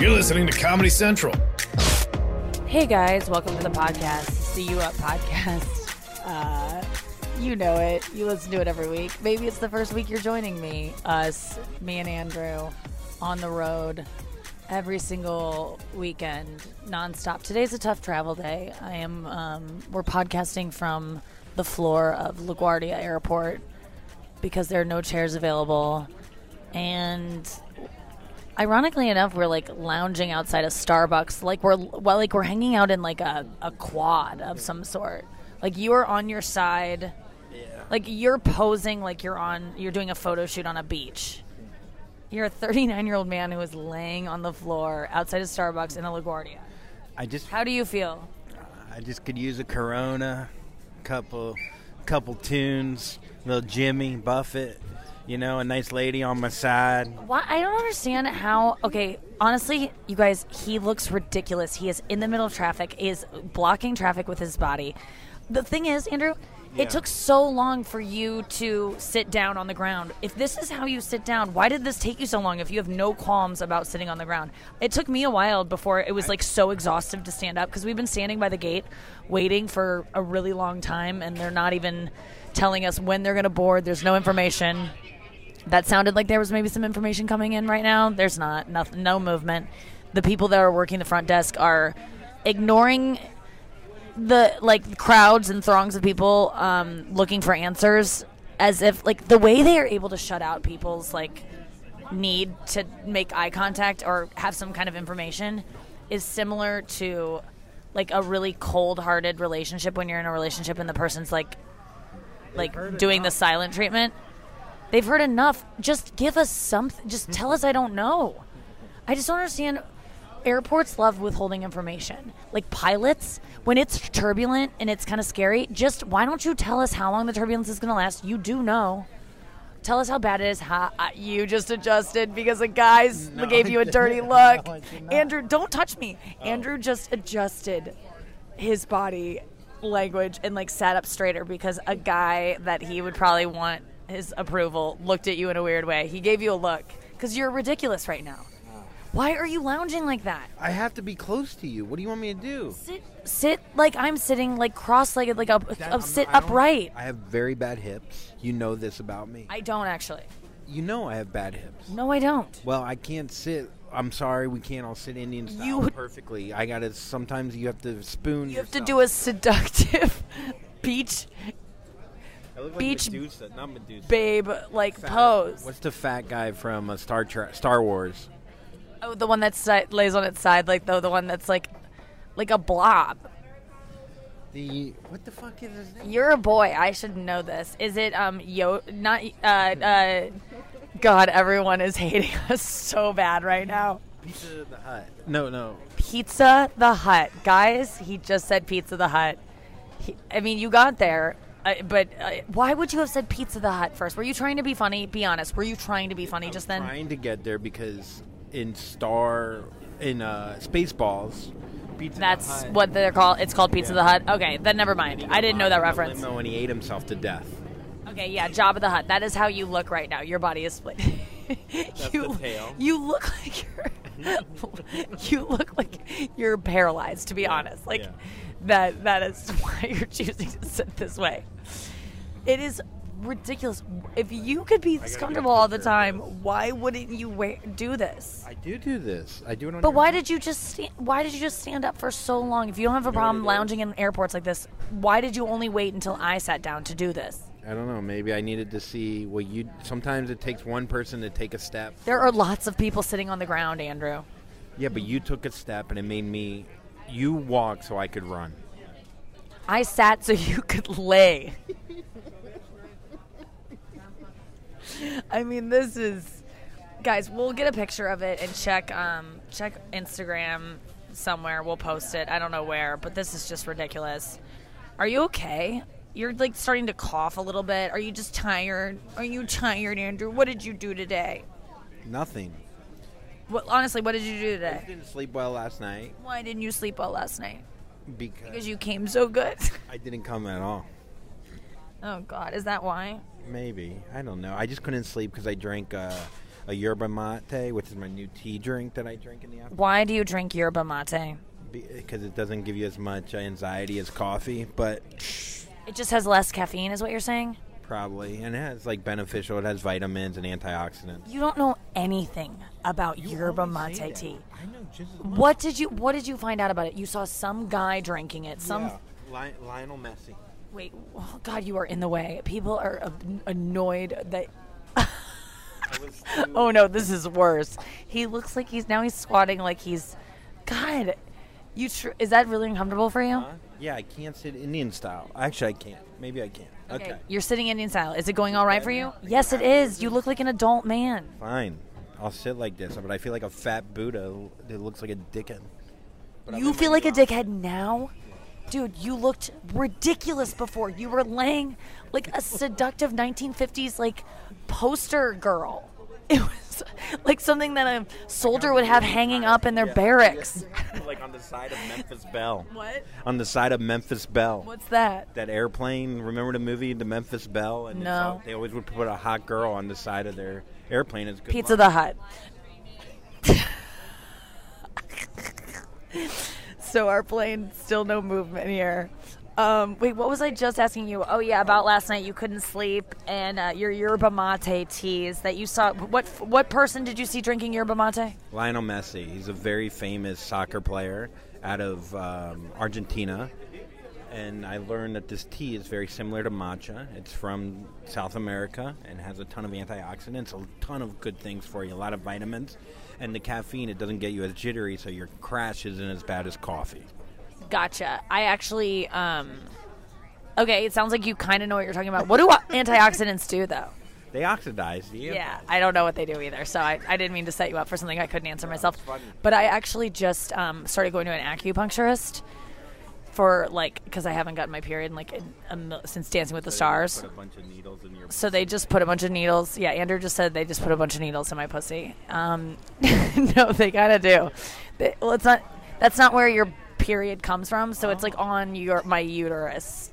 You're listening to Comedy Central. Hey guys, welcome to the podcast, the You Up podcast. Uh, you know it. You listen to it every week. Maybe it's the first week you're joining me, us, me and Andrew, on the road every single weekend, nonstop. Today's a tough travel day. I am. Um, we're podcasting from the floor of LaGuardia Airport because there are no chairs available, and ironically enough, we're like lounging outside a Starbucks, like we're well, like we're hanging out in like a, a quad of some sort. Like you are on your side, like you're posing like you're on, you're doing a photo shoot on a beach. You're a 39 year old man who is laying on the floor outside of Starbucks in a LaGuardia. I just How do you feel? Uh, I just could use a Corona, couple couple tunes, little Jimmy Buffett, you know, a nice lady on my side. Why I don't understand how. Okay, honestly, you guys, he looks ridiculous. He is in the middle of traffic. Is blocking traffic with his body. The thing is, Andrew, Yeah. it took so long for you to sit down on the ground. If this is how you sit down, why did this take you so long? If you have no qualms about sitting on the ground, it took me a while before it was like so exhaustive to stand up because we've been standing by the gate waiting for a really long time, and they're not even telling us when they're going to board. There's no information. That sounded like there was maybe some information coming in right now. There's not. Nothing. No movement. The people that are working the front desk are ignoring the like crowds and throngs of people um, looking for answers, as if like the way they are able to shut out people's like need to make eye contact or have some kind of information is similar to like a really cold-hearted relationship when you're in a relationship and the person's like like doing the silent treatment. They've heard enough. Just give us something. Just tell us I don't know. I just don't understand. Airports love withholding information. Like pilots, when it's turbulent and it's kind of scary, just why don't you tell us how long the turbulence is going to last? You do know. Tell us how bad it is. Ha, uh, you just adjusted because the guys No, gave you a dirty look. Not. Andrew, don't touch me. Andrew just adjusted his body language and like sat up straighter because a guy that he would probably want his approval looked at you in a weird way. He gave you a look because you're ridiculous right now. Why are you lounging like that? I have to be close to you. What do you want me to do? Sit, sit like I'm sitting, like cross-legged, like up, That- up sit I upright. I have very bad hips. You know this about me. I don't actually. You know I have bad hips. No, I don't. Well, I can't sit. I'm sorry, we can't all sit Indian style You- perfectly. I gotta. Sometimes you have to spoon. You have to do a seductive beach beach Medusa, not Medusa. babe like pose. What's the fat guy from uh, Star Trek, Star Wars? Oh, the one that si- lays on its side, like the the one that's like like a blob. The what the fuck is his name? You're a boy. I should know this. Is it um yo not uh uh God, everyone is hating us so bad right now. Pizza the Hut. No, no. Pizza the Hut. Guys, he just said Pizza the Hut. He, I mean, you got there, uh, but uh, why would you have said Pizza the Hut first? Were you trying to be funny? Be honest. Were you trying to be funny just then? Trying to get there because in Star in uh, Spaceballs, Pizza That's the what they're called. It's called Pizza Yeah. the Hut. Okay, then never mind. I didn't know that reference. Limo and he ate himself to death. Okay, yeah, Jabba the Hutt. That is how you look right now. Your body is split. you, you look like you're. you look like you're paralyzed. To be honest, like Yeah. That. That is why you're choosing to sit this way. It is ridiculous. If you could be this comfortable all the time, why wouldn't you wear, do this? I do do this. I do it on. But your- why did you just stand, why did you just stand up for so long? If you don't have a problem it is? lounging in airports like this, why did you only wait until I sat down to do this? I don't know. Maybe I needed to see what you. Sometimes it takes one person to take a step. There are lots of people sitting on the ground, Andrew. Yeah, but you took a step and it made me. You walked so I could run. I sat so you could lay. I mean, this is guys. We'll get a picture of it and check um check Instagram somewhere. We'll post it. I don't know where, but this is just ridiculous. Are you okay? You're like starting to cough a little bit. Are you just tired? Are you tired, Andrew? What did you do today? Nothing. What, honestly, what did you do today? I didn't sleep well last night Why didn't you sleep well last night? because, Because you came so good. I didn't come at all. oh God, is that why? Maybe I don't know. I just couldn't sleep because I drank uh, a yerba mate, which is my new tea drink that I drink in the afternoon. Why do you drink yerba mate? Because it doesn't give you as much anxiety as coffee, but It just has less caffeine, is what you're saying? Probably, and it has like beneficial. It has vitamins and antioxidants. You don't know anything about yerba always say mate that. tea. I know just as much. What did you What did you find out about it? You saw some guy drinking it. Some Yeah. Li- Lionel Messi. wait. Oh God, you are in the way. People are ab- annoyed that. I was Oh no, this is worse. He looks like he's now he's squatting like he's. God, you tr- is that really uncomfortable for you? Huh? Yeah, I can't sit Indian style. Actually, I can't. Maybe I can. Okay. You're sitting Indian style. Is it going all right for you? Yes, it is. You look like an adult man. Fine. I'll sit like this, but I feel like a fat Buddha that looks like a dickhead. But You feel like a dickhead now? Dude, you looked ridiculous before. You were laying like a seductive 1950s like poster girl. It was like something that a soldier would have hanging up in their barracks. like on the side of Memphis Belle. What? On the side of Memphis Belle. What's that? That airplane. Remember the movie, The Memphis Belle? And it's No. all- they always would put a hot girl on the side of their airplane as good Pizza the Hut. so our plane, still no movement here. Um, wait, what was I just asking you? Oh yeah, about last night you couldn't sleep and uh, your yerba mate teas that you saw. What what person did you see drinking yerba mate? Lionel Messi. He's a very famous soccer player out of um, Argentina. And I learned that this tea is very similar to matcha. It's from South America and has a ton of antioxidants, a ton of good things for you, a lot of vitamins. And the caffeine, it doesn't get you as jittery, so your crash isn't as bad as coffee. Gotcha. I actually. Um, okay, it sounds like you kind of know what you're talking about. What do antioxidants do though? They oxidize. The Yeah, I don't know what they do either. So I, I didn't mean to set you up for something I couldn't answer myself. But I actually just um, started going to an acupuncturist for like because I haven't gotten my period in, like in, a mil- since Dancing with the Stars. Put a bunch of needles in your. So they just put a bunch of needles. Yeah, Andrew just said they just put a bunch of needles in my pussy. Um, no, they gotta do. They, well, it's not. That's not where your period comes from. So it's like on your my uterus,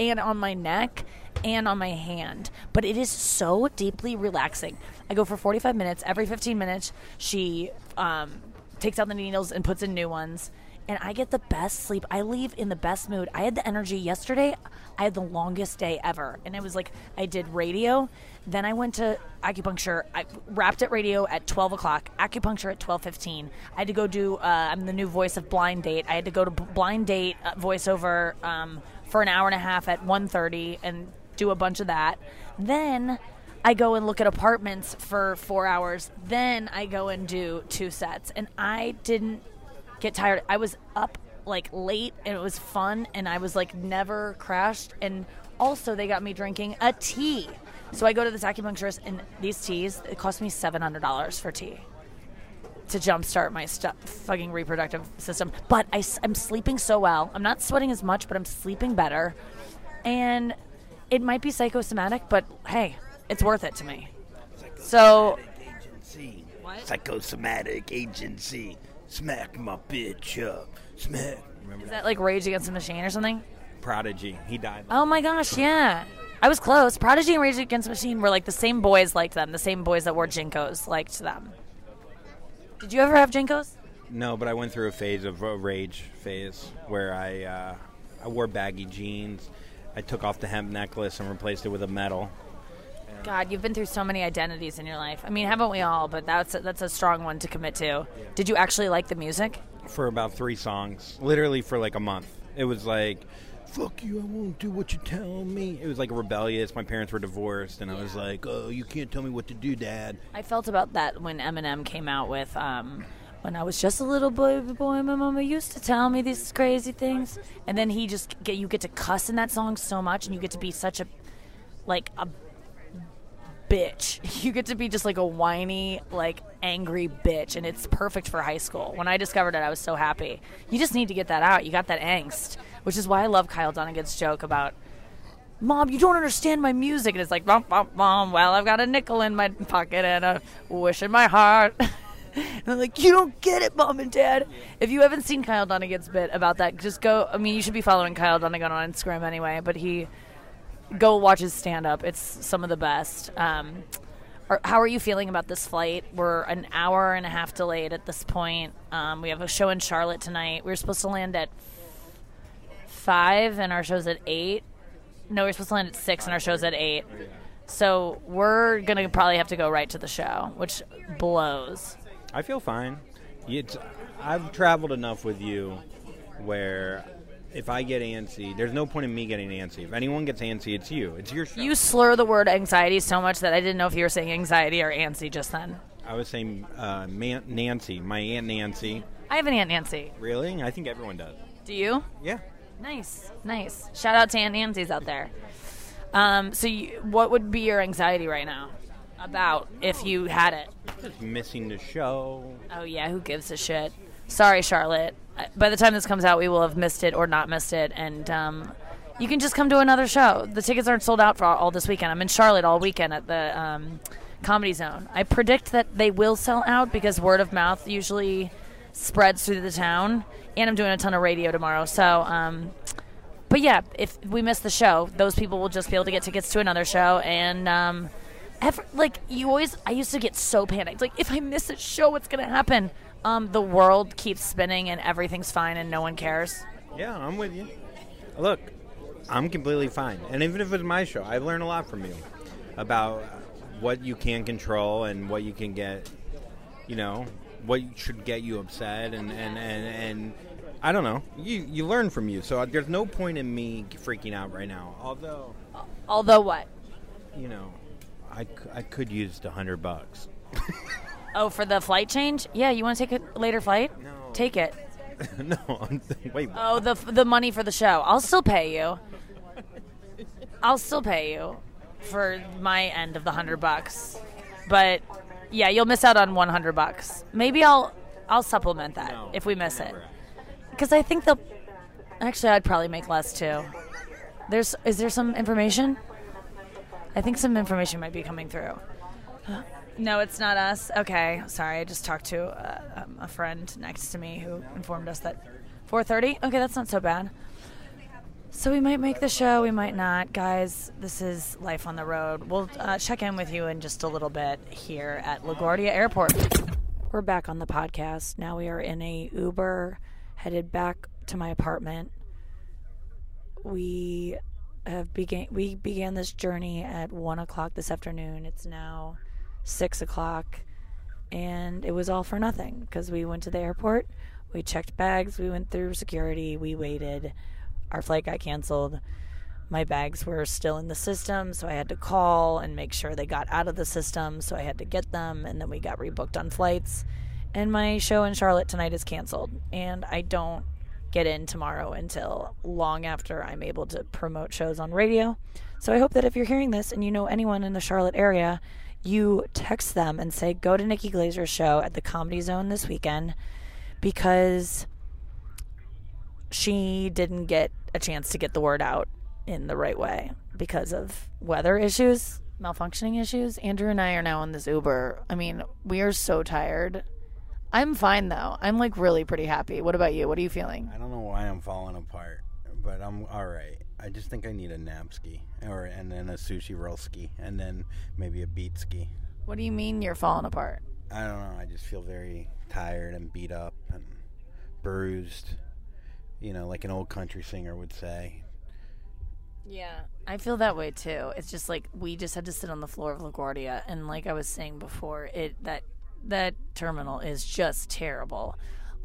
and on my neck, and on my hand. But it is so deeply relaxing. I go for 45 minutes. Every 15 minutes, she um, takes out the needles and puts in new ones. And I get the best sleep. I leave in the best mood. I had the energy yesterday. I had the longest day ever. And it was like I did radio, then I went to acupuncture. I wrapped at radio at 12 o'clock, acupuncture at 12.15. I had to go do, uh, I'm the new voice of Blind Date. I had to go to Blind Date uh, voiceover um, for an hour and a half at 1.30 and do a bunch of that. Then I go and look at apartments for four hours. Then I go and do two sets. And I didn't get tired. I was up like late and it was fun and I was like never crashed. And also they got me drinking a tea. So I go to this acupuncturist and these teas, it cost me $700 for tea to jumpstart my stu- fucking reproductive system. But I, am sleeping so well. I'm not sweating as much, but I'm sleeping better. And it might be psychosomatic, but hey, it's worth it to me. So, Agency. What? Psychosomatic agency. Smack my bitch up. Smack. Remember is that? like Rage Against the Machine or something? Prodigy. He died. Oh my gosh, yeah. I was close. Prodigy and Rage Against the Machine were like the same boys liked them. The same boys that wore JNCOs liked them. Did you ever have JNCOs? No, but I went through a phase of a rage phase where I uh, I wore baggy jeans. I took off the hemp necklace and replaced it with a metal. God, you've been through so many identities in your life. I mean, haven't we all? But that's a, that's a strong one to commit to. Did you actually like the music? for about three songs, literally for like a month. It was like, "Fuck you! I won't do what you tell me." It was like rebellious. My parents were divorced, and I was like, "Oh, you can't tell me what to do, Dad." I felt about that when Eminem came out with um, when I was just a little baby boy. My mama used to tell me these crazy things, and then he just get you get to cuss in that song so much, and you get to be such a like a bitch. You get to be just like a whiny, like angry bitch, and it's perfect for high school. When I discovered it, I was so happy. You just need to get that out. You got that angst, which is why I love Kyle Dunnigan's joke about Mom, you don't understand my music. And it's like, Mom, Mom, Mom, well, I've got a nickel in my pocket and a wish in my heart. and I'm like, you don't get it, Mom and Dad. If you haven't seen Kyle Dunnigan's bit about that, just go. I mean, you should be following Kyle Dunnigan on Instagram anyway, but he, go watch his stand up. It's some of the best. Um, Are, how are you feeling about this flight? We're an hour and a half delayed at this point. Um, we have a show in Charlotte tonight. We were supposed to land at five, and our show's at eight. No, we we're supposed to land at six, and our show's at eight. So we're gonna probably have to go right to the show, which blows. I feel fine. It's, I've traveled enough with you where if I get antsy, there's no point in me getting antsy. If anyone gets antsy, it's you. It's your show. You slur the word anxiety so much that I didn't know if you were saying anxiety or antsy just then. I was saying uh, Man- Nancy, my aunt Nancy. I have an aunt Nancy. Really? I think everyone does. Do you? Yeah. Nice, nice. Shout out to Aunt Nancy's out there. Um, so, you, what would be your anxiety right now about if you had it? Just missing the show. Oh yeah, who gives a shit? Sorry, Charlotte. By the time this comes out, we will have missed it or not missed it, and um, you can just come to another show. The tickets aren't sold out for all, all this weekend. I'm in Charlotte all weekend at the um, Comedy Zone. I predict that they will sell out because word of mouth usually spreads through the town, and I'm doing a ton of radio tomorrow. So, um, but yeah, if we miss the show, those people will just be able to get tickets to another show, and um, ever, like you always, I used to get so panicked. Like if I miss a show, what's gonna happen? Um, the world keeps spinning and everything's fine and no one cares. Yeah, I'm with you. Look, I'm completely fine. And even if it's my show, I've learned a lot from you about what you can control and what you can get, you know, what should get you upset and and and, and I don't know. You you learn from you. So there's no point in me freaking out right now. Although, Although what? you know, I, I could use the 100 bucks. Oh, for the flight change? Yeah, you want to take a later flight? No. Take it. no, I'm, wait. Oh, the the money for the show. I'll still pay you. I'll still pay you for my end of the hundred bucks, but yeah, you'll miss out on one hundred bucks. Maybe I'll I'll supplement that No, if we miss it, because I think they'll. Actually, I'd probably make less too. There's is there some information? I think some information might be coming through. No, it's not us. Okay, sorry. I just talked to uh, um, a friend next to me who informed us that 4:30. Okay, that's not so bad. So we might make the show, we might not, guys. This is life on the road. We'll uh, check in with you in just a little bit here at LaGuardia Airport. We're back on the podcast. Now we are in a Uber, headed back to my apartment. We have began we began this journey at one o'clock this afternoon. It's now six o'clock, and it was all for nothing because we went to the airport, we checked bags, we went through security, we waited. Our flight got canceled. My bags were still in the system, so I had to call and make sure they got out of the system. So I had to get them, and then we got rebooked on flights. And my show in Charlotte tonight is canceled, and I don't get in tomorrow until long after I'm able to promote shows on radio. So I hope that if you're hearing this and you know anyone in the Charlotte area, you text them and say, go to Nikki Glazer's show at the Comedy Zone this weekend because she didn't get a chance to get the word out in the right way because of weather issues, malfunctioning issues. Andrew and I are now on this Uber. I mean, we are so tired. I'm fine though. I'm like really pretty happy. What about you? What are you feeling? I don't know why I'm falling apart, but I'm all right. I just think I need a nap ski, or and then a sushi roll ski, and then maybe a beat ski. What do you mean you're falling apart? I don't know. I just feel very tired and beat up and bruised. You know, like an old country singer would say. Yeah, I feel that way too. It's just like we just had to sit on the floor of LaGuardia, and like I was saying before, it that that terminal is just terrible.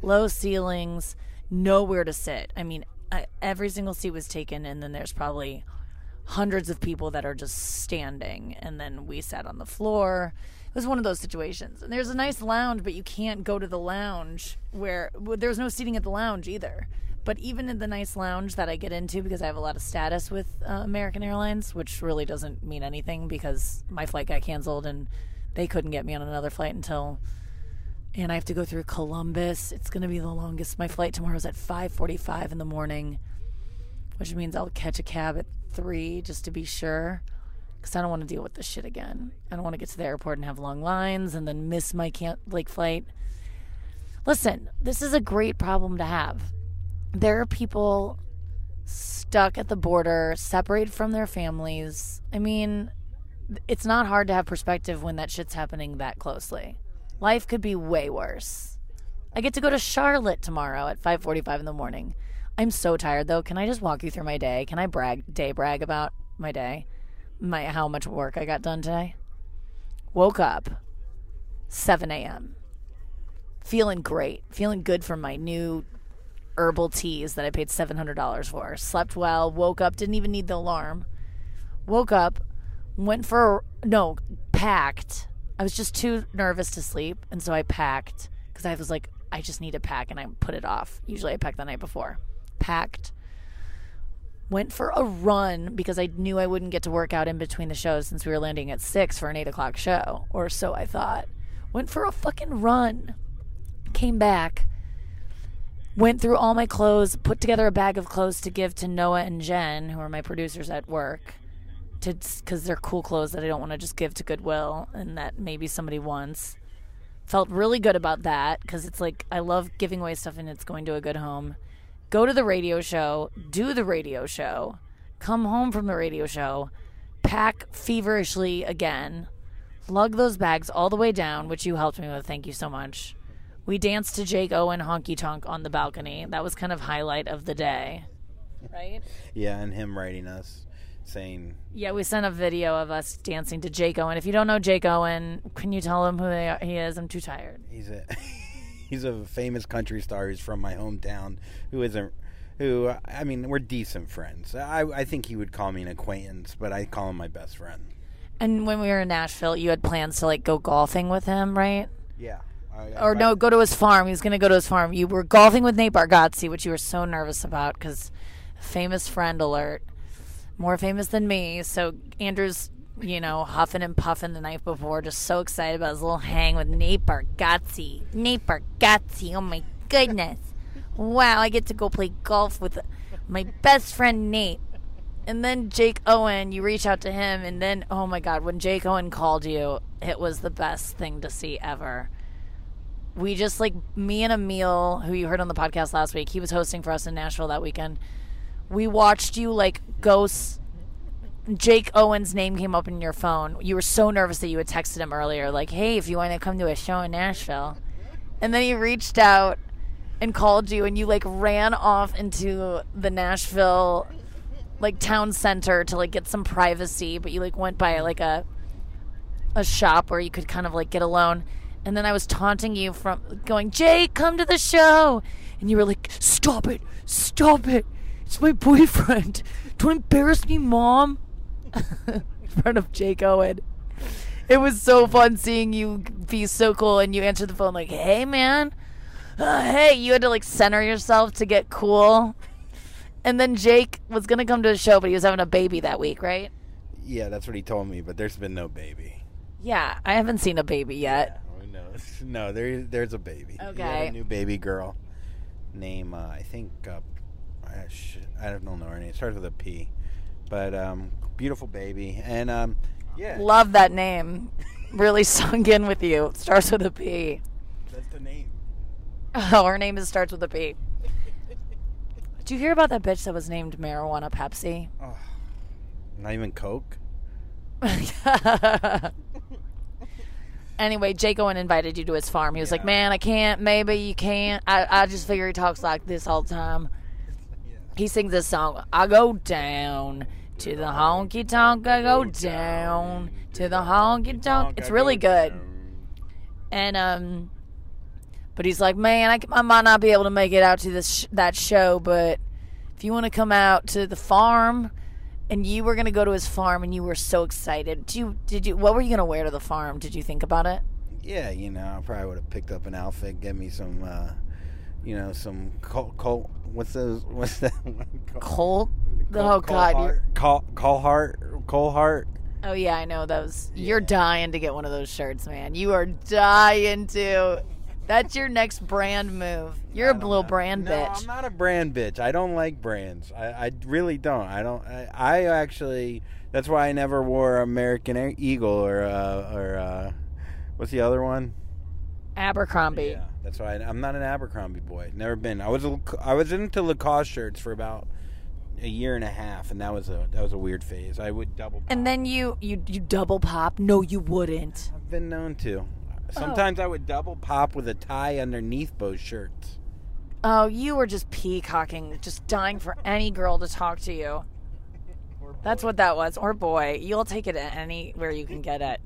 Low ceilings, nowhere to sit. I mean, Every single seat was taken, and then there's probably hundreds of people that are just standing, and then we sat on the floor. It was one of those situations. And there's a nice lounge, but you can't go to the lounge where well, there was no seating at the lounge either. But even in the nice lounge that I get into because I have a lot of status with uh, American Airlines, which really doesn't mean anything because my flight got canceled and they couldn't get me on another flight until and I have to go through Columbus. It's going to be the longest. My flight tomorrow is at 5:45 in the morning, which means I'll catch a cab at 3 just to be sure cuz I don't want to deal with this shit again. I don't want to get to the airport and have long lines and then miss my can like flight. Listen, this is a great problem to have. There are people stuck at the border, separated from their families. I mean, it's not hard to have perspective when that shit's happening that closely. Life could be way worse. I get to go to Charlotte tomorrow at 5:45 in the morning. I'm so tired though. Can I just walk you through my day? Can I brag day brag about my day? My how much work I got done today? Woke up 7 a.m. Feeling great. Feeling good from my new herbal teas that I paid $700 for. Slept well, woke up, didn't even need the alarm. Woke up, went for no, packed. I was just too nervous to sleep, and so I packed because I was like, I just need to pack, and I put it off. Usually I pack the night before. Packed. Went for a run because I knew I wouldn't get to work out in between the shows since we were landing at six for an eight o'clock show, or so I thought. Went for a fucking run. Came back. Went through all my clothes, put together a bag of clothes to give to Noah and Jen, who are my producers at work to because they're cool clothes that I don't want to just give to Goodwill and that maybe somebody wants. Felt really good about that because it's like I love giving away stuff and it's going to a good home. Go to the radio show, do the radio show, come home from the radio show, pack feverishly again, lug those bags all the way down, which you helped me with. Thank you so much. We danced to Jake Owen Honky Tonk on the balcony. That was kind of highlight of the day. Right? Yeah, and him writing us saying Yeah, we sent a video of us dancing to Jake Owen. If you don't know Jake Owen, can you tell him who they are? he is? I'm too tired. he's a he's a famous country star who's from my hometown who isn't who I mean we're decent friends. I I think he would call me an acquaintance, but I call him my best friend. And when we were in Nashville, you had plans to like go golfing with him, right? Yeah. I, Or no, go to his farm. He was going to go to his farm. You were golfing with Nate Bargatze, which you were so nervous about because famous friend alert, more famous than me. So Andrew's, you know, huffing and puffing the night before, just so excited about his little hang with Nate Bargatze. Nate Bargatze. Oh my goodness! Wow, I get to go play golf with my best friend Nate. And then Jake Owen, you reach out to him, and then oh my God, when Jake Owen called you, it was the best thing to see ever we just like me and Emil, who you heard on the podcast last week, he was hosting for us in Nashville that weekend. We watched you like go. Jake Owen's name came up in your phone. You were so nervous that you had texted him earlier, like, "Hey, if you want to come to a show in Nashville," and then he reached out and called you, and you like ran off into the Nashville like town center to like get some privacy, but you like went by like a a shop where you could kind of like get alone. And then I was taunting you from going, Jake, come to the show. And you were like, stop it, stop it. It's my boyfriend. Don't embarrass me, mom. In front of Jake Owen. It was so fun seeing you be so cool and you answer the phone like, hey, man. Uh, hey, you had to like center yourself to get cool. And then Jake was going to come to the show, but he was having a baby that week, right? Yeah, that's what he told me, but there's been no baby. Yeah, I haven't seen a baby yet. Oh, no, no, there there's a baby. Okay. a new baby girl. Name uh, I think uh, I, sh- I don't know her name. It starts with a P, but um, beautiful baby, and um, yeah, Love that name. Really sunk in with you. Starts with a P. that's the name. Oh, her name is starts with a P. Did you hear about that bitch that was named Marijuana Pepsi? Not even Coke. anyway, Jake Owen invited you to his farm. He was like, "Man, I can't. Maybe you can't. I, I just figure he talks like this all the time." He sings this song. I go down to the honky tonk. I go down to the honky tonk. It's really good. And um, but he's like, man, I, I might not be able to make it out to this that show, but if you want to come out to the farm, and you were gonna go to his farm, and you were so excited. Did you? Did you? What were you gonna wear to the farm? Did you think about it? Yeah, you know, I probably would have picked up an outfit, get me some, uh, you know, some coal. coal what's those? What's that? one called? Colt. Oh God. Call Call Heart. Cole Heart. Oh yeah, I know those. You're dying to get one of those shirts, man. You are dying to. That's your next brand move. You're a little brand no, bitch. I'm not a brand bitch. I don't like brands. I, I really don't. I don't. I, I actually. That's why I never wore American Eagle or uh, or uh, what's the other one? Abercrombie. Yeah, that's why I, I'm not an Abercrombie boy. Never been. I was I was into Lacoste shirts for about a year and a half, and that was a that was a weird phase. I would double. Pop. And then you you you double pop? No, you wouldn't. I've been known to. Oh. Sometimes I would double pop with a tie underneath both shirts. Oh, you were just peacocking, just dying for any girl to talk to you. That's what that was. Or boy. You'll take it anywhere you can get it.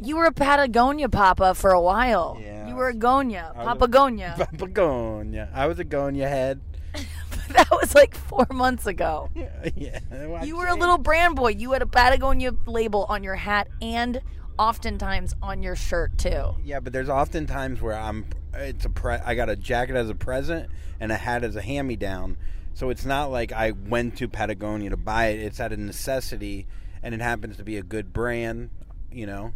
You were a Patagonia Papa for a while. Yeah. You were a Gonia. I was- Papagonia. Papagonia. I was a Gonia head. that was like four months ago. yeah. I You were a changed. little brand boy. You had a Patagonia label on your hat and oftentimes on your shirt too. Yeah, but there's often times where I'm. It's a pre- I got a jacket as a present and a hat as a hand me down. So it's not like I went to Patagonia to buy it. It's out of necessity, and it happens to be a good brand. You know.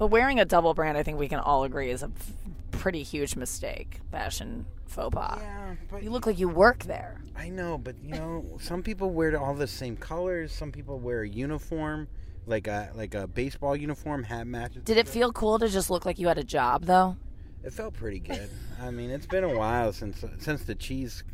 But wearing a double brand, I think we can all agree, is a f- pretty huge mistake. Fashion faux pas. Yeah, but You look like you work there. I know, but you know, some people wear all the same colors. Some people wear a uniform, like a like a baseball uniform, hat matches. Did it feel cool to just look like you had a job though? It felt pretty good. I mean, it's been a while since since the cheese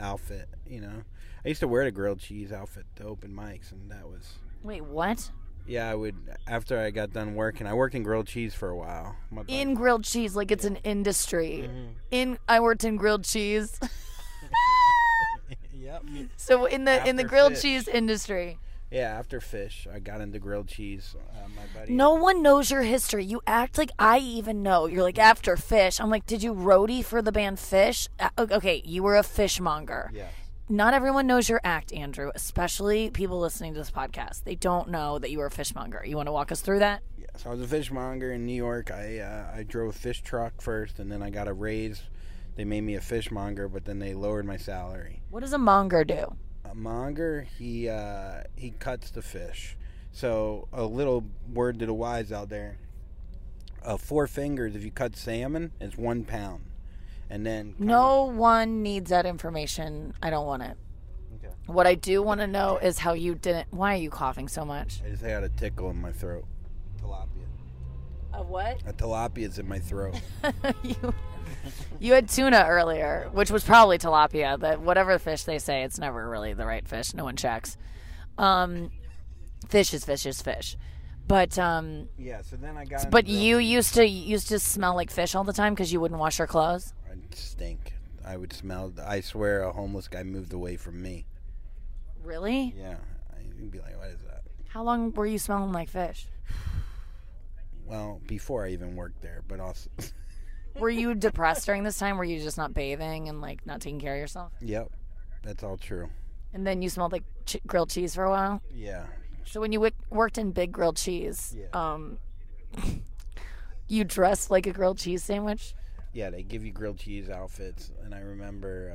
outfit. You know, I used to wear the grilled cheese outfit to open mics, and that was Wait, what? Yeah. I would after I got done working. I worked in grilled cheese for a while. In grilled cheese, like it's an industry. Mm-hmm. In I worked in grilled cheese. yep. so in the in the grilled fish. cheese industry. Yeah, after fish, I got into grilled cheese. Uh, my buddy. No one knows your history. You act like I even know. You're like after Fish. I'm like, did you roadie for the band Phish? Uh, okay, you were a fishmonger. Yes. Not everyone knows your act, Andrew. Especially people listening to this podcast. They don't know that you were a fishmonger. You want to walk us through that? Yes, I was a fishmonger in New York. I uh, I drove a fish truck first, and then I got a raise. They made me a fishmonger, but then they lowered my salary. What does a monger do? A monger, he uh, he cuts the fish. So a little word to the wise out there. Uh, four fingers, if you cut salmon, is one pound, and then No one needs that information. I don't want it. Okay. What I do want to know is how you didn't. Why are you coughing so much? I just had a tickle in my throat. Tilapia. A what? A tilapia's in my throat. you, you had tuna earlier, which was probably tilapia. But whatever fish they say, it's never really the right fish. No one checks. Um, fish is fish is fish. But um, yeah. So then I got. but you used to used to smell like fish all the time because you wouldn't wash your clothes. Stink. I would smell. I swear, a homeless guy moved away from me. Really? Yeah, I'd be like, "What is that?" How long were you smelling like fish? Well, before I even worked there, but also, Were you depressed during this time? Were you just not bathing and like not taking care of yourself? yep, that's all true. And then you smelled like ch- grilled cheese for a while. Yeah, So when you wick worked in Big Grilled Cheese, Yeah. um, you dressed like a grilled cheese sandwich. Yeah, they give you grilled cheese outfits, and I remember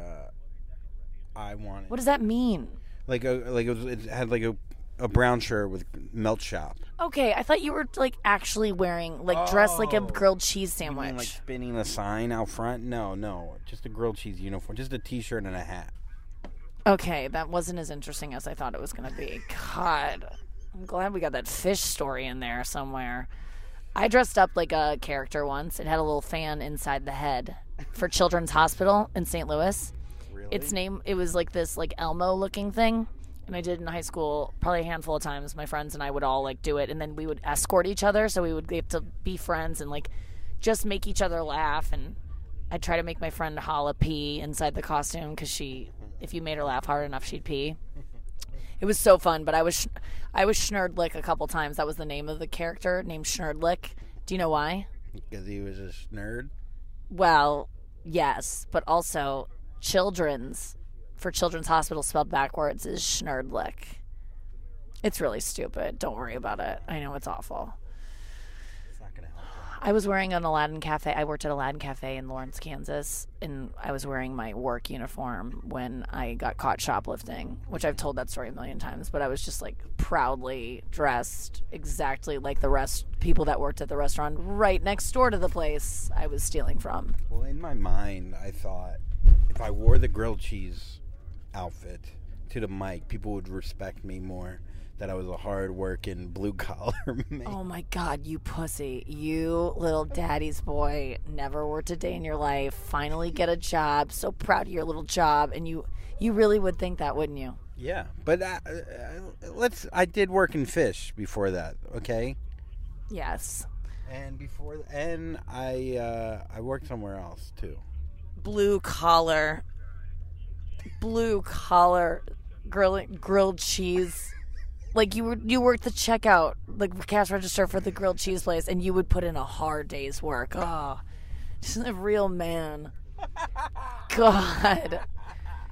uh, I wanted What does that mean? like a like it, was, it had like a a brown shirt with melt shop. Okay, I thought you were like actually wearing like dressed like a Oh. grilled cheese sandwich. mean like spinning the sign out front? No, no, just a grilled cheese uniform, just a t-shirt and a hat. okay, that wasn't as interesting as I thought it was going to be. God, I'm glad we got that fish story in there somewhere. I dressed up like a character once. It had a little fan inside the head for Children's Hospital in St. Louis. Really? its name it was like this like elmo looking thing and i did in high school probably a handful of times my friends and i would all like do it and then we would escort each other so we would get to be friends and like just make each other laugh and i'd try to make my friend holla pee inside the costume because she if you made her laugh hard enough she'd pee it was so fun but i was i was schnerdlick a couple times that was the name of the character named schnerdlick do you know why because he was a nerd. well, yes, but also children's for Children's Hospital spelled backwards is Schnerdlick. It's really stupid. Don't worry about it. I know it's awful. It's not gonna help. I was wearing an Aladdin Cafe. I worked at Aladdin Cafe in Lawrence, Kansas, and I was wearing my work uniform when I got caught shoplifting, which I've told that story a million times, but I was just like proudly dressed exactly like the rest people that worked at the restaurant right next door to the place I was stealing from. Well, in my mind, I thought if I wore the grilled cheese outfit to the mic, people would respect me more that I was a hard working blue collar man. Oh my god, you pussy. You little daddy's boy. Never worked a day in your life. Finally get a job. So proud of your little job and you you really would think that, wouldn't you? Yeah, but uh, uh, let's. I did work in fish before that. Okay. Yes. And before, and I uh, I worked somewhere else too. Blue collar. Blue collar grilled grilled cheese. Like you were, you worked the checkout, like cash register for the grilled cheese place, and you would put in a hard day's work. Oh, just a real man. God.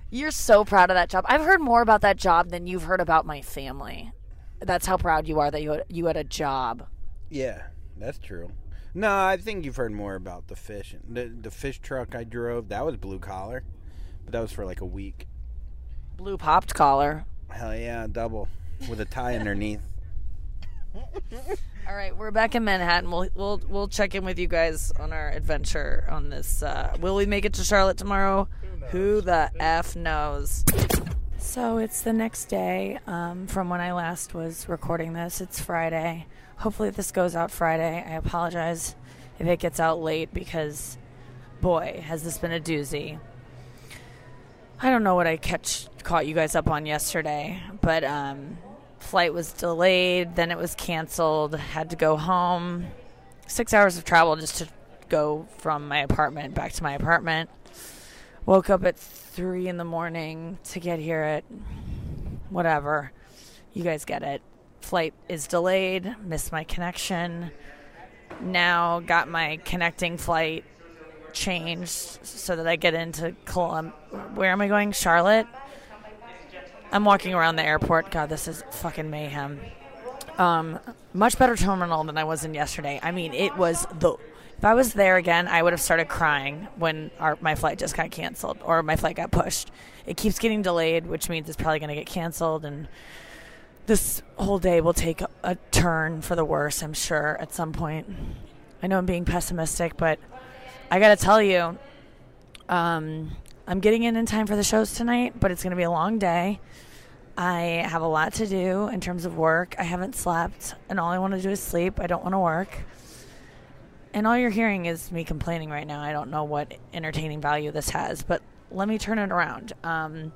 You're so proud of that job. I've heard more about that job than you've heard about my family. That's how proud you are that you had, you had a job. Yeah, that's true. No, I think you've heard more about the fish. The, the fish truck I drove, that was blue collar, but that was for like a week. Blue popped collar. Hell yeah, double with a tie underneath. All right, we're back in Manhattan. We'll we'll we'll check in with you guys on our adventure on this. Uh, will we make it to Charlotte tomorrow? Who the f knows? So it's the next day um, from when I last was recording this. It's Friday. Hopefully this goes out Friday. I apologize if it gets out late because, boy, has this been a doozy. I don't know what I catch caught you guys up on yesterday, but um, flight was delayed, then it was canceled. Had to go home. Six hours of travel just to go from my apartment back to my apartment. Woke up at three in the morning to get here at whatever. You guys get it. Flight is delayed. Missed my connection. Now got my connecting flight changed so that I get into. Where am I going? Charlotte. I'm walking around the airport. God, this is fucking mayhem. Um, much better terminal than I was in yesterday. I mean, it was the. If I was there again, I would have started crying when our, my flight just got canceled or my flight got pushed. It keeps getting delayed, which means it's probably going to get canceled, and this whole day will take a, turn for the worse. I'm sure at some point. I know I'm being pessimistic, but I got to tell you, um, I'm getting in in time for the shows tonight, but it's going to be a long day. I have a lot to do in terms of work. I haven't slept, and all I want to do is sleep. I don't want to work. And all you're hearing is me complaining right now. I don't know what entertaining value this has, but let me turn it around. Um,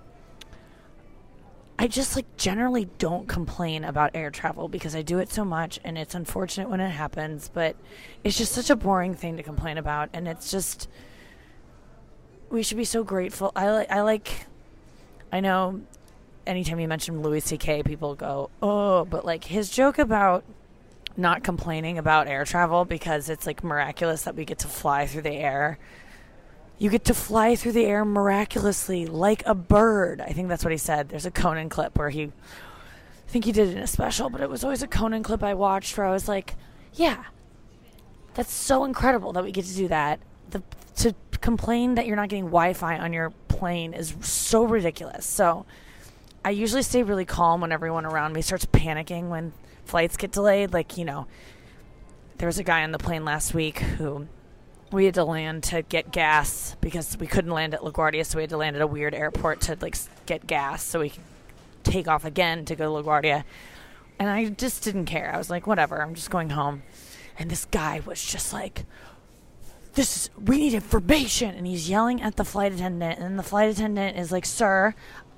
I just like generally don't complain about air travel because I do it so much and it's unfortunate when it happens, but it's just such a boring thing to complain about and it's just we should be so grateful. I like I like I know anytime you mention Louis CK people go, "Oh, but like his joke about not complaining about air travel because it's like miraculous that we get to fly through the air." You get to fly through the air miraculously like a bird. I think that's what he said. There's a Conan clip where he, I think he did it in a special, but it was always a Conan clip I watched where I was like, yeah, that's so incredible that we get to do that. The, to complain that you're not getting Wi Fi on your plane is so ridiculous. So I usually stay really calm when everyone around me starts panicking when flights get delayed. Like, you know, there was a guy on the plane last week who we had to land to get gas because we couldn't land at LaGuardia, so we had to land at a weird airport to like get gas so we could take off again to go to LaGuardia. And I just didn't care. I was like, whatever, I'm just going home. And this guy was just like, this is, we need information. And he's yelling at the flight attendant. And the flight attendant is like, sir,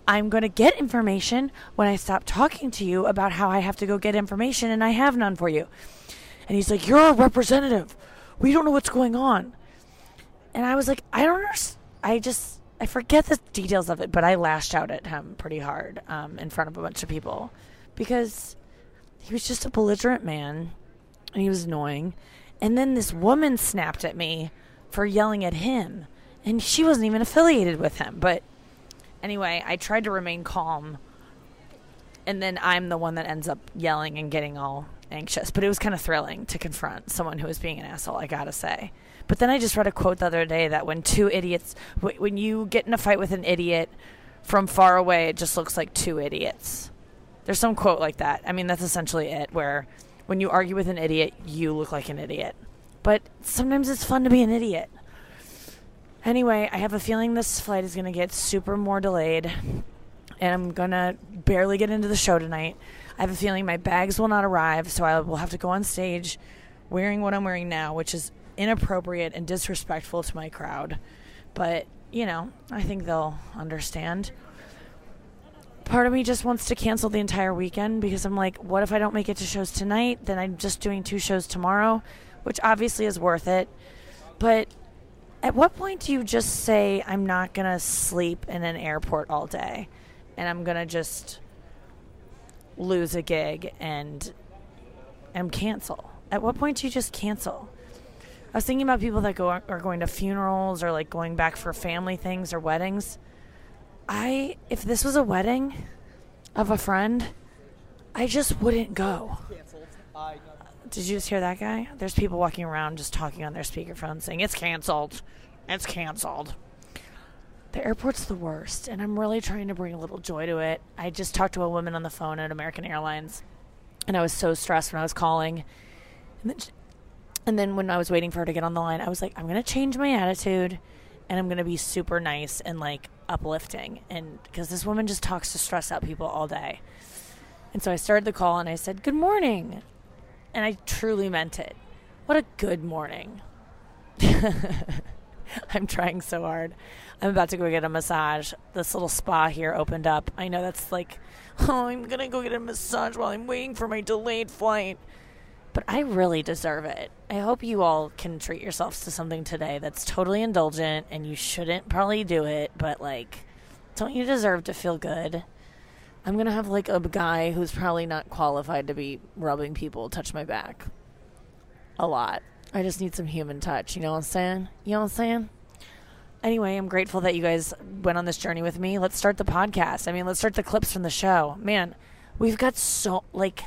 I'm going to get information when I stop talking to you about how I have to go get information and I have none for you. And he's like, you're a representative we don't know what's going on. And I was like, I don't understand. I just, I forget the details of it, but I lashed out at him pretty hard um, in front of a bunch of people because he was just a belligerent man and he was annoying. And then this woman snapped at me for yelling at him, and she wasn't even affiliated with him. But anyway, I tried to remain calm, and then I'm the one that ends up yelling and getting all anxious, but it was kind of thrilling to confront someone who was being an asshole, I gotta say. But then I just read a quote the other day that when two idiots, when you get in a fight with an idiot from far away, it just looks like two idiots. There's some quote like that. I mean, that's essentially it, where when you argue with an idiot, you look like an idiot. But sometimes it's fun to be an idiot. Anyway, I have a feeling this flight is going to get super more delayed. and I'm gonna barely get into the show tonight. I have a feeling my bags will not arrive, so I will have to go on stage wearing what I'm wearing now, which is inappropriate and disrespectful to my crowd. But, you know, I think they'll understand. Part of me just wants to cancel the entire weekend because I'm like, what if I don't make it to shows tonight? Then I'm just doing two shows tomorrow, which obviously is worth it. But at what point do you just say, I'm not going to sleep in an airport all day and I'm going to just lose a gig and and cancel? At what point do you just cancel? I was thinking about people that go are going to funerals or like going back for family things or weddings. I if this was a wedding of a friend, I just wouldn't go. Did you just hear that guy? There's people walking around just talking on their speakerphone saying it's canceled. It's canceled. The airport's the worst, and I'm really trying to bring a little joy to it. I just talked to a woman on the phone at American Airlines, and I was so stressed when I was calling. And then, she, and then when I was waiting for her to get on the line, I was like, I'm going to change my attitude, and I'm going to be super nice and like uplifting. And because this woman just talks to stress out people all day. And so I started the call and I said, Good morning. And I truly meant it. What a good morning. I'm trying so hard. I'm about to go get a massage. This little spa here opened up. I know that's like, oh, I'm going to go get a massage while I'm waiting for my delayed flight. But I really deserve it. I hope you all can treat yourselves to something today that's totally indulgent and you shouldn't probably do it, but like, don't you deserve to feel good? I'm going to have like a guy who's probably not qualified to be rubbing people touch my back a lot. I just need some human touch. You know what I'm saying? You know what I'm saying? Anyway, I'm grateful that you guys went on this journey with me. Let's start the podcast. I mean, let's start the clips from the show. Man, we've got so, like,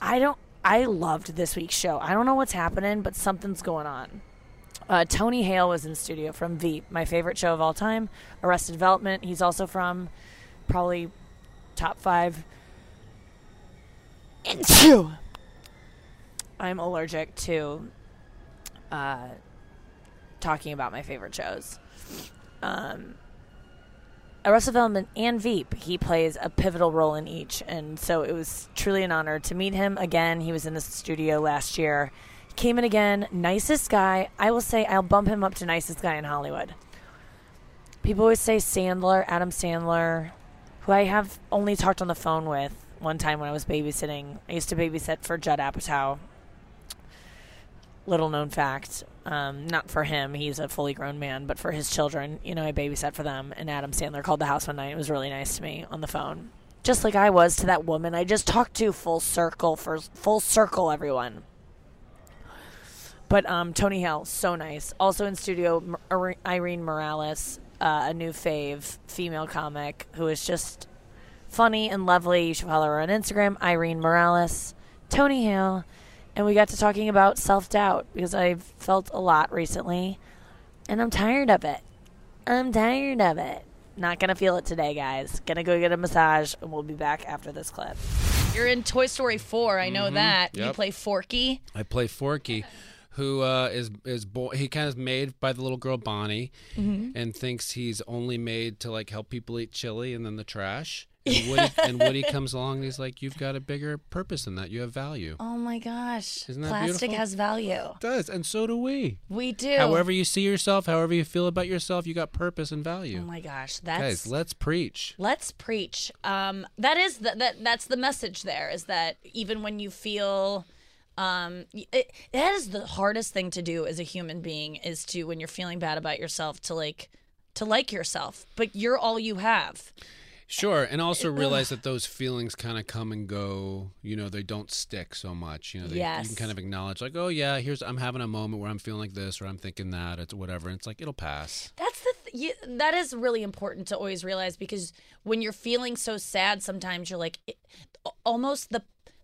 I don't, I loved this week's show. I don't know what's happening, but something's going on. Uh, Tony Hale was in studio from Veep, my favorite show of all time, Arrested Development. He's also from probably top five. And two. I'm allergic to uh, talking about my favorite shows. Um, Arrested Development and Veep, he plays a pivotal role in each, and so it was truly an honor to meet him again. He was in the studio last year. Came in again, nicest guy. I will say I'll bump him up to nicest guy in Hollywood. People always say Sandler, Adam Sandler, who I have only talked on the phone with one time when I was babysitting. I used to babysit for Judd Apatow. Little known fact. Um, not for him, he's a fully grown man, but for his children, you know, I babysat for them. And Adam Sandler called the house one night. It was really nice to me on the phone. Just like I was to that woman I just talked to full circle for full circle, everyone. But um, Tony Hale, so nice. Also in studio, Irene Morales, uh, a new fave female comic who is just funny and lovely. You should follow her on Instagram, Irene Morales, Tony Hale and we got to talking about self doubt because I've felt a lot recently, and I'm tired of it. I'm tired of it. Not gonna feel it today, guys. Gonna go get a massage, and we'll be back after this clip. You're in Toy Story 4. I know Mhm. that. You play Forky. I play Forky, who uh, is is bo- he kind of made by the little girl Bonnie, Mm-hmm. and thinks he's only made to like help people eat chili and then the trash. And Woody, and Woody comes along and he's like, "You've got a bigger purpose than that. You have value." Oh my gosh. Isn't that Plastic beautiful? has value. It does, and so do we. We do. However you see yourself, however you feel about yourself, you got purpose and value. Oh my gosh. That's Guys, let's preach. Let's preach. Um, that is the, that. That's the message. There is that even when you feel, um, it, that is the hardest thing to do as a human being is to when you're feeling bad about yourself to like to like yourself, but you're all you have. Sure, and also realize that those feelings kind of come and go. You know, they don't stick so much. You know, they, you can kind of acknowledge, like, oh yeah, here's I'm having a moment where I'm feeling like this or I'm thinking that. It's whatever. And it's like it'll pass. That's the th- you, that is really important to always realize because when you're feeling so sad, sometimes you're like it, almost the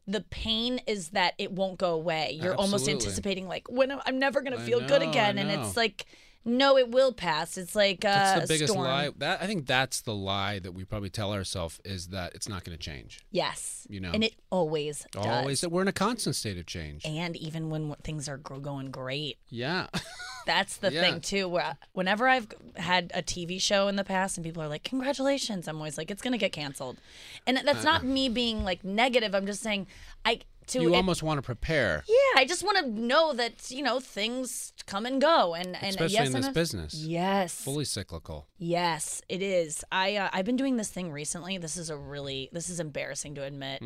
the pain is that it won't go away. You're almost anticipating like when am- I'm never gonna feel good know, I again, and it's like no, it will pass. It's like uh, That's the biggest storm. lie. That I think that's the lie that we probably tell ourselves is that it's not going to change. Yes, You know. and it always does. Always that we're in a constant state of change. and even when things are going great, Yeah. that's the Yeah. thing too. Where whenever I've had a TV show in the past and people are like, "Congratulations," I'm always like, "It's gonna get canceled," and that's not me being like negative. I'm just saying, I to you it- almost want to prepare, yeah, I just want to know that you know things come and go, and and especially yes, in this a- business. Yes, Fully cyclical. Yes, it is. I uh, I've been doing this thing recently. This is a really this is embarrassing to admit.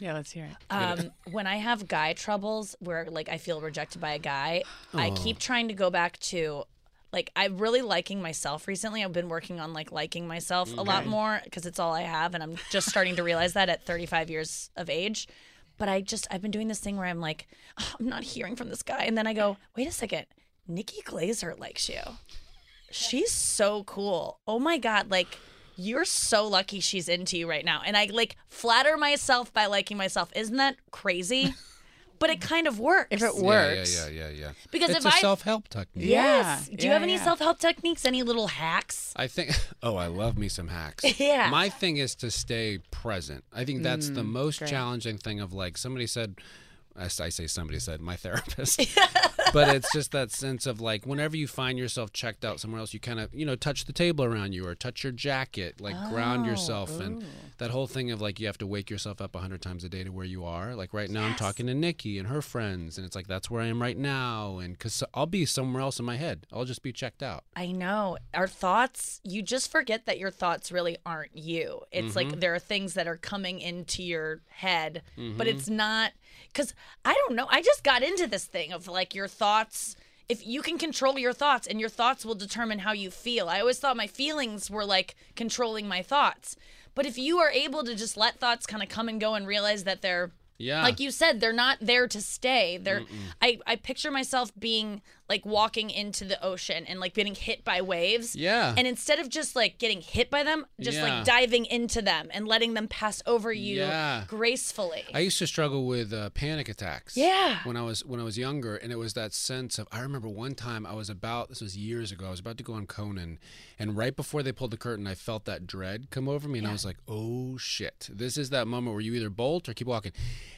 Yeah, let's hear it. Um, when I have guy troubles where like I feel rejected by a guy, I keep trying to go back to like I'm really liking myself recently. I've been working on like liking myself a lot more because it's all I have, and I'm just starting to realize that at 35 years of age. But I just I've been doing this thing where I'm like, "Oh, I'm not hearing from this guy, and then I go, wait a second, Nikki Glaser likes you. She's so cool. Oh my god, like you're so lucky she's into you right now. And I like flatter myself by liking myself. Isn't that crazy? but it kind of works. If it works. Yeah, yeah, yeah, yeah. Because it's if a I- self-help technique. Yes. Yeah, Do you yeah, have any yeah. self-help techniques? Any little hacks? I think. Oh, I love me some hacks. Yeah. My thing is to stay present. I think that's the mm, most great. challenging thing. Of like somebody said, I I say somebody said my therapist, but it's just that sense of like whenever you find yourself checked out somewhere else, you kind of you know touch the table around you or touch your jacket, like ground yourself, and that whole thing of like you have to wake yourself up a hundred times a day to where you are. Like right now, I'm talking to Nikki and her friends, and it's like that's where I am right now, and because I'll be somewhere else in my head, I'll just be checked out. I know. Our thoughts, you just forget that your thoughts really aren't you. It's Mm-hmm. like there are things that are coming into your head, but Mm-hmm. it's not cuz I don't know. I just got into this thing of like your thoughts if you can control your thoughts and your thoughts will determine how you feel. I always thought my feelings were like controlling my thoughts. But if you are able to just let thoughts kind of come and go and realize that they're Yeah. like you said they're not there to stay they're I, I picture myself being like walking into the ocean and like getting hit by waves Yeah. and instead of just like getting hit by them just Yeah. like diving into them and letting them pass over you Yeah. gracefully I used to struggle with uh, panic attacks. Yeah. When I was when I was younger, and it was that sense of I remember one time I was about this was years ago. I was about to go on Conan, and right before they pulled the curtain, I felt that dread come over me, and I was like, "Oh shit!" This is that moment where you either bolt or keep walking,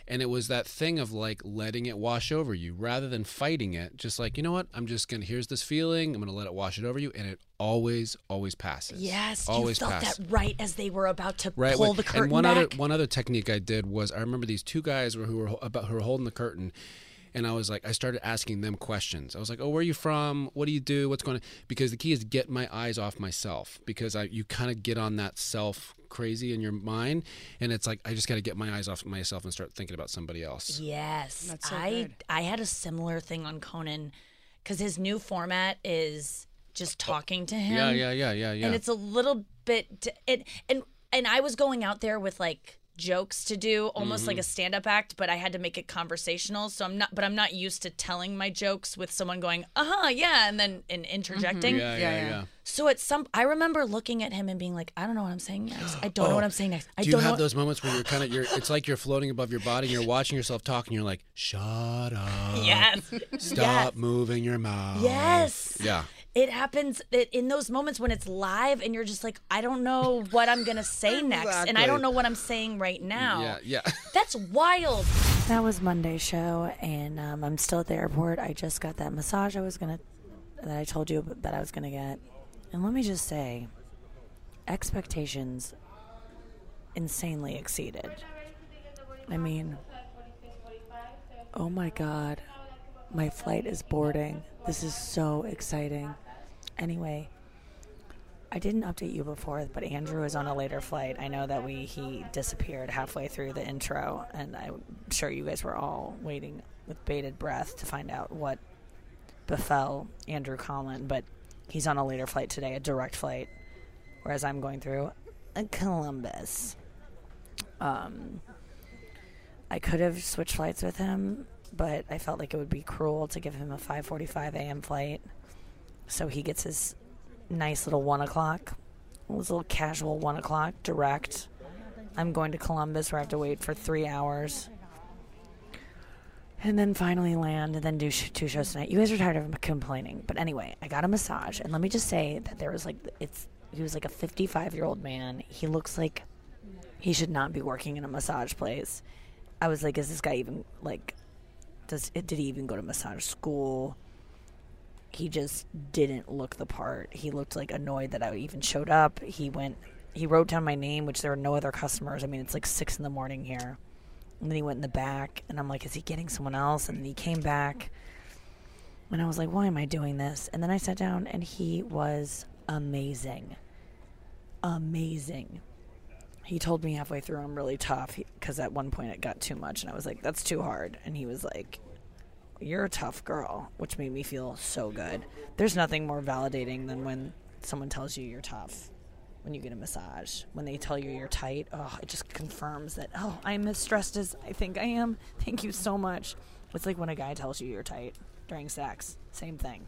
and it was that thing of like letting it wash over you rather than fighting it. Just like you know what, I'm just gonna here's this feeling. I'm gonna let it wash it over you, and it always always passes. yes always you felt passes. that right as they were about to Right. pull wait, the curtain and one back other one other technique I did was I remember these two guys were who were about who were holding the curtain, and I was like I started asking them questions. I was like, "Oh, where are you from? What do you do? What's going on?" Because the key is get my eyes off myself because I you kind of get on that self crazy in your mind, and it's like I just got to get my eyes off myself and start thinking about somebody else. Yes, That's so I good. I had a similar thing on Conan because his new format is just oh, talking to him. Yeah, yeah, yeah, yeah, yeah. and it's a little bit and and and I was going out there with like jokes to do almost Mm-hmm. like a stand-up act but I had to make it conversational so I'm not but I'm not used to telling my jokes with someone going uh-huh yeah and then and interjecting yeah, yeah, Yeah, yeah. yeah. so at some I remember looking at him and being like I don't know what I'm saying next I don't know what I'm saying next I Oh, Do you don't have those moments where you're kind of you're it's like you're floating above your body and you're watching yourself talk and you're like, "Shut up." yes Stop yes moving your mouth. yes Yeah. It happens that in those moments when it's live and you're just like i don't know what i'm gonna say next and i don't know what i'm saying right now Yeah, yeah. that's wild that was monday's show and um, i'm still at the airport i just got that massage i was gonna that i told you that i was gonna get and let me just say expectations insanely exceeded i mean oh my god my flight is boarding. This is so exciting. Anyway, I didn't update you before, but Andrew is on a later flight. I know that we he disappeared halfway through the intro, and I'm sure you guys were all waiting with bated breath to find out what befell Andrew Collin. But he's on a later flight today, a direct flight, whereas I'm going through Columbus. Um, I could have switched flights with him, but I felt like it would be cruel to give him a 5:45 a.m. flight, so he gets his nice little one o'clock, his little casual one o'clock direct. I'm going to Columbus, where I have to wait for three hours. and then finally land and then do sh- two shows tonight. You guys are tired of complaining, but anyway, I got a massage, and let me just say that there was like it's he was like a 55 year old man. He looks like he should not be working in a massage place. I was like, is this guy even like does it, did he even go to massage school? He just didn't look the part. He looked like annoyed that I even showed up. He went he wrote down my name, which there were no other customers. I mean, it's like six in the morning here. And then he went in the back, and I'm like, is he getting someone else? And then he came back, and I was like, why am I doing this? And then I sat down, and he was amazing. Amazing. He told me halfway through I'm really tough because at one point it got too much, and I was like, that's too hard. And he was like, you're a tough girl, which made me feel so good. There's nothing more validating than when someone tells you you're tough when you get a massage. When they tell you you're tight, oh, it just confirms that, oh, I'm as stressed as I think I am. Thank you so much. It's like when a guy tells you you're tight during sex. Same thing.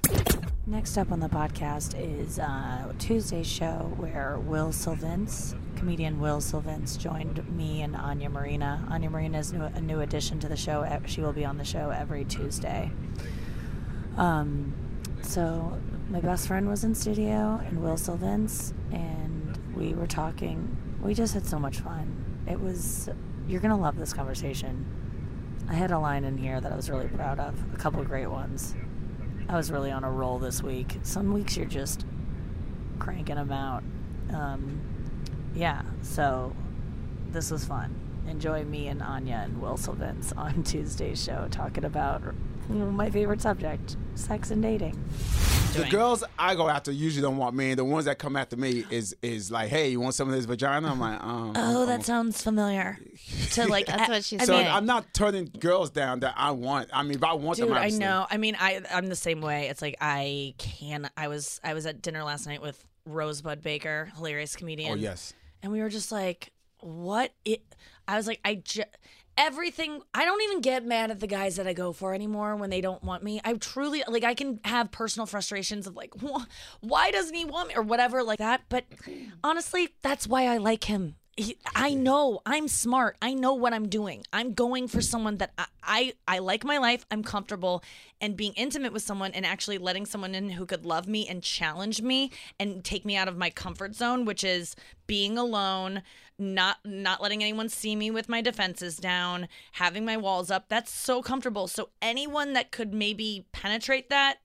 Next up on the podcast is uh, Tuesday's show where Will Sylvince, comedian Will Sylvince, joined me and Anya Marina. Anya Marina is a new addition to the show. She will be on the show every Tuesday. Um, so my best friend was in studio and Will Sylvince, and we were talking. We just had so much fun. It was, you're going to love this conversation. I had a line in here that I was really proud of, a couple of great ones. I was really on a roll this week. Some weeks you're just cranking them out. Um, yeah, so this was fun. Enjoy me and Anya and Will Sylvince on Tuesday's show talking about my favorite subject sex and dating. The girls I go after usually don't want me. The ones that come after me is is like, hey, you want some of this vagina? I'm like, um, Oh, I'm- that sounds familiar. To like, That's what she I So mean, I'm not turning girls down that I want. I mean, if I want Dude, them, I know. I mean, I I'm the same way. It's like I can. I was I was at dinner last night with Rosebud Baker, hilarious comedian. Oh yes. and we were just like, what? It. I was like, I just everything. I don't even get mad at the guys that I go for anymore when they don't want me. I truly like. I can have personal frustrations of like, why doesn't he want me or whatever like that. But honestly, that's why I like him. He, I know I'm smart. I know what I'm doing. I'm going for someone that I, I I like my life. I'm comfortable and being intimate with someone and actually letting someone in who could love me and challenge me and take me out of my comfort zone, which is being alone, not not letting anyone see me with my defenses down, having my walls up. That's so comfortable. So anyone that could maybe penetrate that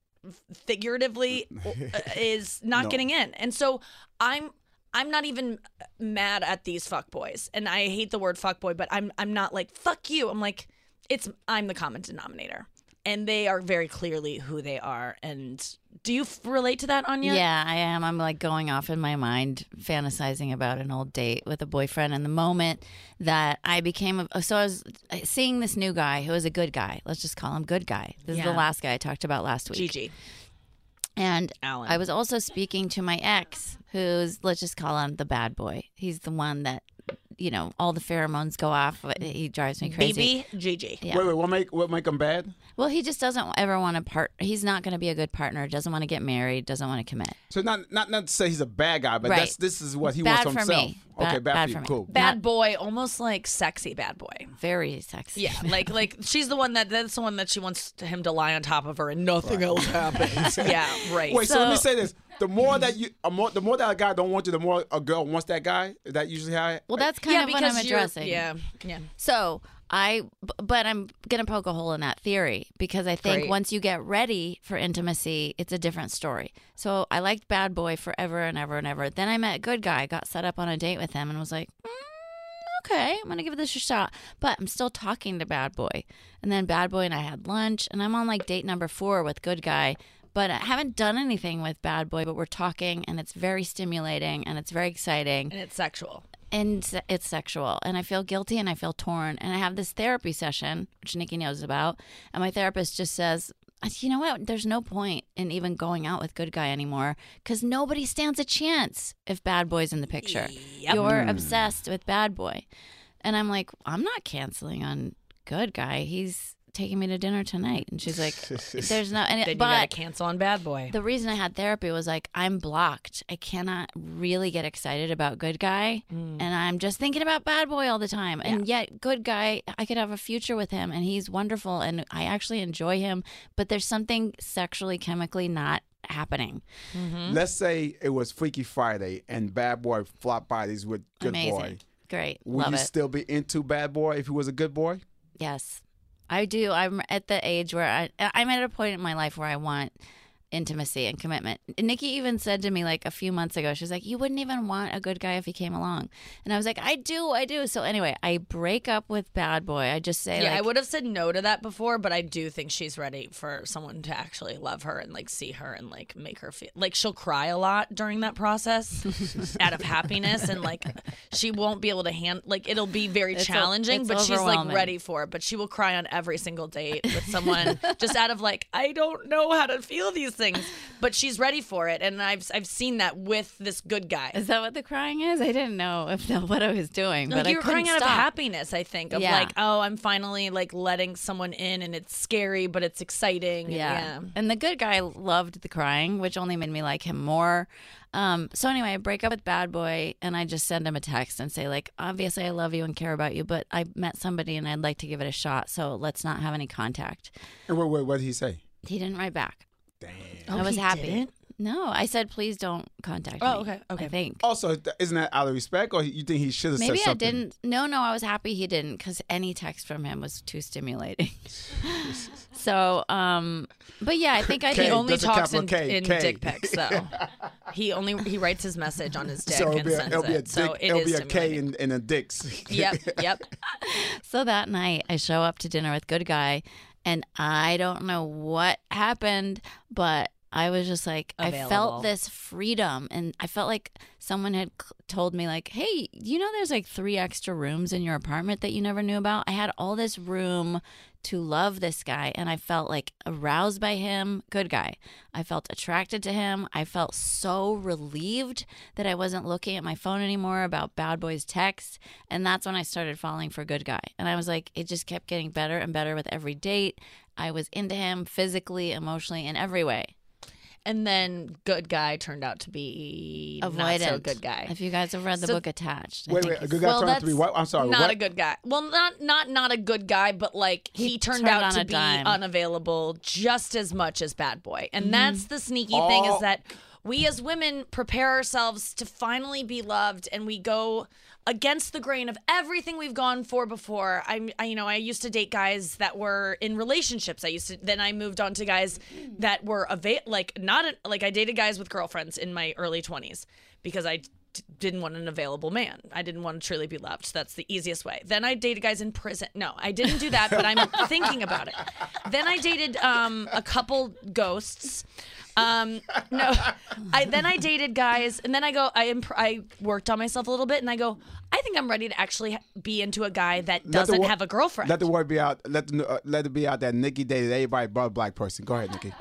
figuratively uh, is not No. getting in. And so I'm I'm not even mad at these fuckboys. And I hate the word fuckboy, but I'm I'm not like fuck you. I'm like it's I'm the common denominator. And they are very clearly who they are. And do you f- relate to that, Anya? Yeah, I am. I'm like going off in my mind, fantasizing about an old date with a boyfriend. And the moment that I became, a, so I was uh, seeing this new guy who was a good guy. Let's just call him good guy. This is the last guy I talked about last week. Gigi. And Alan. I was also speaking to my ex, who's let's just call him the bad boy. He's the one that, you know, all the pheromones go off. He drives me crazy. BB Gigi. Yeah. Wait, wait. What make what make them bad? Well, he just doesn't ever want to part. He's not going to be a good partner. Doesn't want to get married. Doesn't want to commit. So not not not to say he's a bad guy, but Right. that's this is what he Bad wants for himself. me. Okay, Bad- bad, bad for you. for me. Cool. Bad boy, almost like sexy bad boy. Very sexy. Yeah, like like she's the one that that's the one that she wants him to lie on top of her and nothing else happens. yeah, right. Wait, so, let me say this: the more that you, a more, the more that a guy don't want you, the more a girl wants that guy. Is that usually how? It, Well, that's kind yeah, of what I'm addressing. Yeah, yeah. So I, but I'm gonna poke a hole in that theory because I think Great. once you get ready for intimacy, it's a different story. So I liked Bad Boy forever and ever and ever. Then I met Good Guy, got set up on a date with him, and was like, mm, okay, I'm gonna give this a shot. But I'm still talking to Bad Boy, and then Bad Boy and I had lunch, and I'm on like date number four with Good Guy. But I haven't done anything with Bad Boy, but we're talking, and it's very stimulating and it's very exciting. And it's sexual. and it's sexual. And i feel guilty and i feel torn. And i have this therapy session which nikki knows about and my therapist just says uh, you know what? There's no point in even going out with good guy anymore because nobody stands a chance if bad boy's in the picture. Yep. you're hmm. obsessed with bad boy and i'm like i'm not canceling on good guy. He's taking me to dinner tonight?" And she's like, "There's no." And Then it, you gotta but cancel on Bad Boy. the reason I had therapy was like I'm blocked. I cannot really get excited about Good Guy, Mm. and I'm just thinking about Bad Boy all the time. And yet, Good Guy, I could have a future with him, and he's wonderful, and I actually enjoy him. But there's something sexually, chemically not happening. Mm-hmm. Let's say it was Freaky Friday and Bad Boy flop bodies with Good Amazing, Boy. great, Would love you it. still be into Bad Boy if he was a good boy? Yes, I do. I'm at the age where I, I'm at a point in my life where I want intimacy and commitment. Nikki even said to me like a few months ago, she's like, "You wouldn't even want a good guy if he came along," and I was like, "I do, I do." So anyway, I break up with bad boy. I just say, yeah, like, I would have said no to that before, but I do think she's ready for someone to actually love her and like see her and like make her feel like she'll cry a lot during that process out of happiness and like she won't be able to hand like it'll be very It's challenging, it's but she's like ready for it. But she will cry on every single date with someone just out of like I don't know how to feel these things, but she's ready for it, and I've I've seen that with this good guy. Is that what the crying is? I didn't know if that what I was doing, Like but you I were couldn't crying out stop. of happiness, I think, of Yeah. like, oh, I'm finally like letting someone in, and it's scary, but it's exciting. and Yeah. And the good guy loved the crying, which only made me like him more. Um, so anyway, I break up with bad boy and I just send him a text and say, like, obviously I love you and care about you, but I met somebody and I'd like to give it a shot. So let's not have any contact. And what, what, what did he say? He didn't write back. Damn. I was he happy. didn't? No, I said, please don't contact Oh, me. okay, okay. I think. Also, isn't that out of respect, or you think he should have said something? Maybe I didn't. No, no, I was happy he didn't because any text from him was too stimulating. so, um, but yeah, I think I K, He only talks in, K, in K. dick pics, though. he only he writes his message on his dick So and be a, sends it'll be a it. dick. so it it'll is be a K stimulating. in, in a dicks. Yep, yep. So that night, I show up to dinner with Good Guy, and I don't know what happened, but I was just like, I felt this freedom, and I felt like someone had told me, like, hey, you know, there's like three extra rooms in your apartment that you never knew about. I had all this room to love this guy, and I felt like aroused by him. Good guy. I felt attracted to him. I felt so relieved that I wasn't looking at my phone anymore about Bad Boy's text. And that's when I started falling for Good Guy. And I was like, it just kept getting better and better with every date. I was into him physically, emotionally, in every way. And then good guy turned out to be Avoidant. not so good guy. If you guys have read the So- book Attached, I Wait, think wait, a good guy Well, turned out to be that's what? I'm sorry. not what? a good guy. Well, not not not a good guy, but like he, He turned, turned out on to a be dime. unavailable just as much as Bad Boy, and Mm-hmm. that's the sneaky thing Oh. is that we as women prepare ourselves to finally be loved, and we go against the grain of everything we've gone for before. I'm, I, you know, I used to date guys that were in relationships. I used to, then I moved on to guys that were ava- like not a, like I dated guys with girlfriends in my early 20s because I d- didn't want an available man. I didn't want to truly be loved. That's the easiest way. Then I dated guys in prison. No, I didn't do that, but I'm thinking about it. Then I dated um, a couple ghosts. Um, no, I then I dated guys, and then I go. I imp- I worked on myself a little bit, and I go. I think I'm ready to actually be into a guy that doesn't wo- have a girlfriend. Let the word be out. Let the, uh, let it be out that Nikki dated everybody but a black person. Go ahead, Nikki.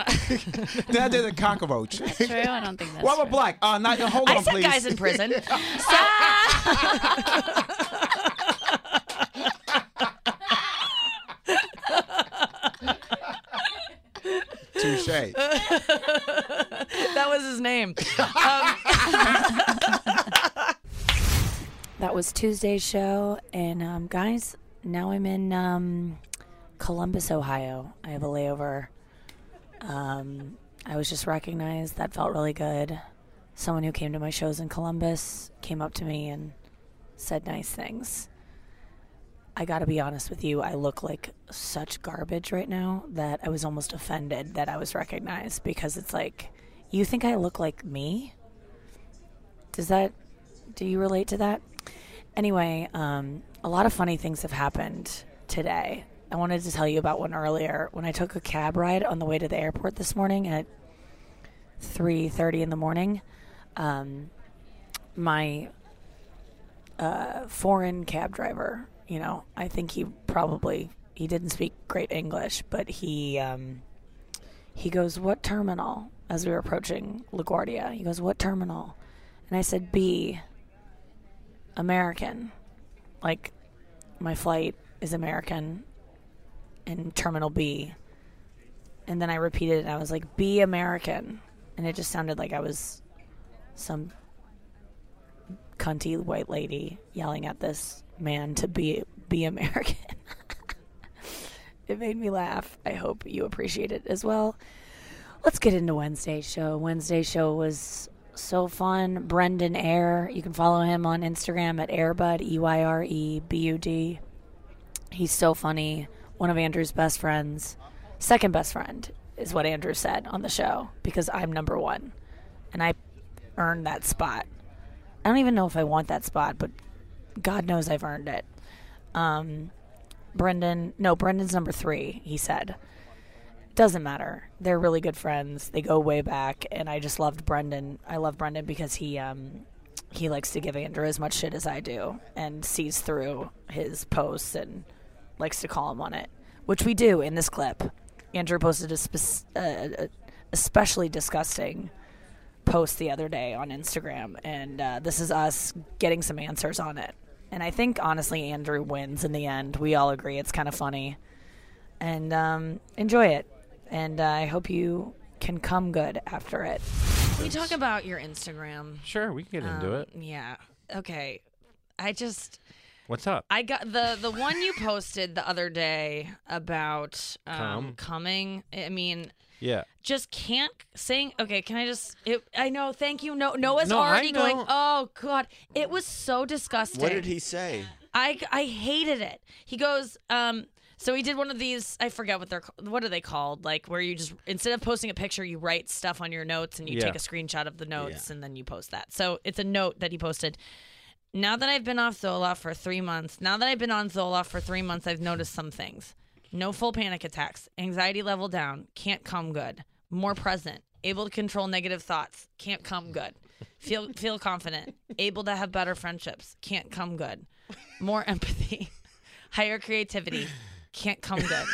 then I did a cockroach. True, I don't think that's What true. about black? Uh, not, hold on, I said please. guys in prison. So, Touche. that was his name. That was Tuesday's show, and um, guys, now I'm in um, Columbus, Ohio. I have a layover. Um, I was just recognized. That felt really good. Someone who came to my shows in Columbus came up to me and said nice things. I got to be honest with you. I look like such garbage right now that I was almost offended that I was recognized because it's like, you think I look like me? Does that do you relate to that? Anyway, um, a lot of funny things have happened today. I wanted to tell you about one earlier. When I took a cab ride on the way to the airport this morning at 3:30 in the morning, um, my uh, foreign cab driver, you know, I think he probably he didn't speak great English, but he um, he goes, "What terminal?" As we were approaching LaGuardia, he goes, "What terminal?" And I said, "B." American. Like, my flight is American. in Terminal B. And then I repeated it and I was like, be American. And it just sounded like I was some cunty white lady yelling at this man to be be American. it made me laugh. I hope you appreciate it as well. Let's get into Wednesday's show. Wednesday's show was so fun. Brendan Eyre, you can follow him on Instagram at Eyrebud, E Y R E B U D. He's so funny. One of Andrew's best friends, second best friend, is what Andrew said on the show because I'm number one, and I earned that spot. I don't even know if I want that spot, but God knows I've earned it. Um, Brendan, no, Brendan's number three. He said, doesn't matter. They're really good friends. They go way back, and I just loved Brendan. I love Brendan because he um, he likes to give Andrew as much shit as I do, and sees through his posts and likes to call him on it, which we do in this clip. Andrew posted a spe- uh, especially disgusting post the other day on Instagram, and uh, this is us getting some answers on it. And I think honestly, Andrew wins in the end. We all agree it's kind of funny, and um, enjoy it. And uh, I hope you can come good after it. Can we talk about your Instagram? Sure, we can get into Um, it. Yeah. Okay. I just What's up? I got the the one you posted the other day about um, Cum. coming. I mean, Yeah. just can't sing Okay, can I just? It, I know. Thank you. No, Noah's No, I already going. Oh God, it was so disgusting. What did he say? I I hated it. He goes, um, so he did one of these. I forget what they're ca- what are they called? Like where you just instead of posting a picture, you write stuff on your notes and you Yeah. take a screenshot of the notes and then you post that. So it's a note that he posted. Now that I've been off Zoloft for three months, now that I've been on Zoloft for three months, I've noticed some things. No full panic attacks, anxiety level down, can't come good, more present, able to control negative thoughts, can't come good. Feel feel confident, able to have better friendships, can't come good. More empathy, higher creativity, can't come good.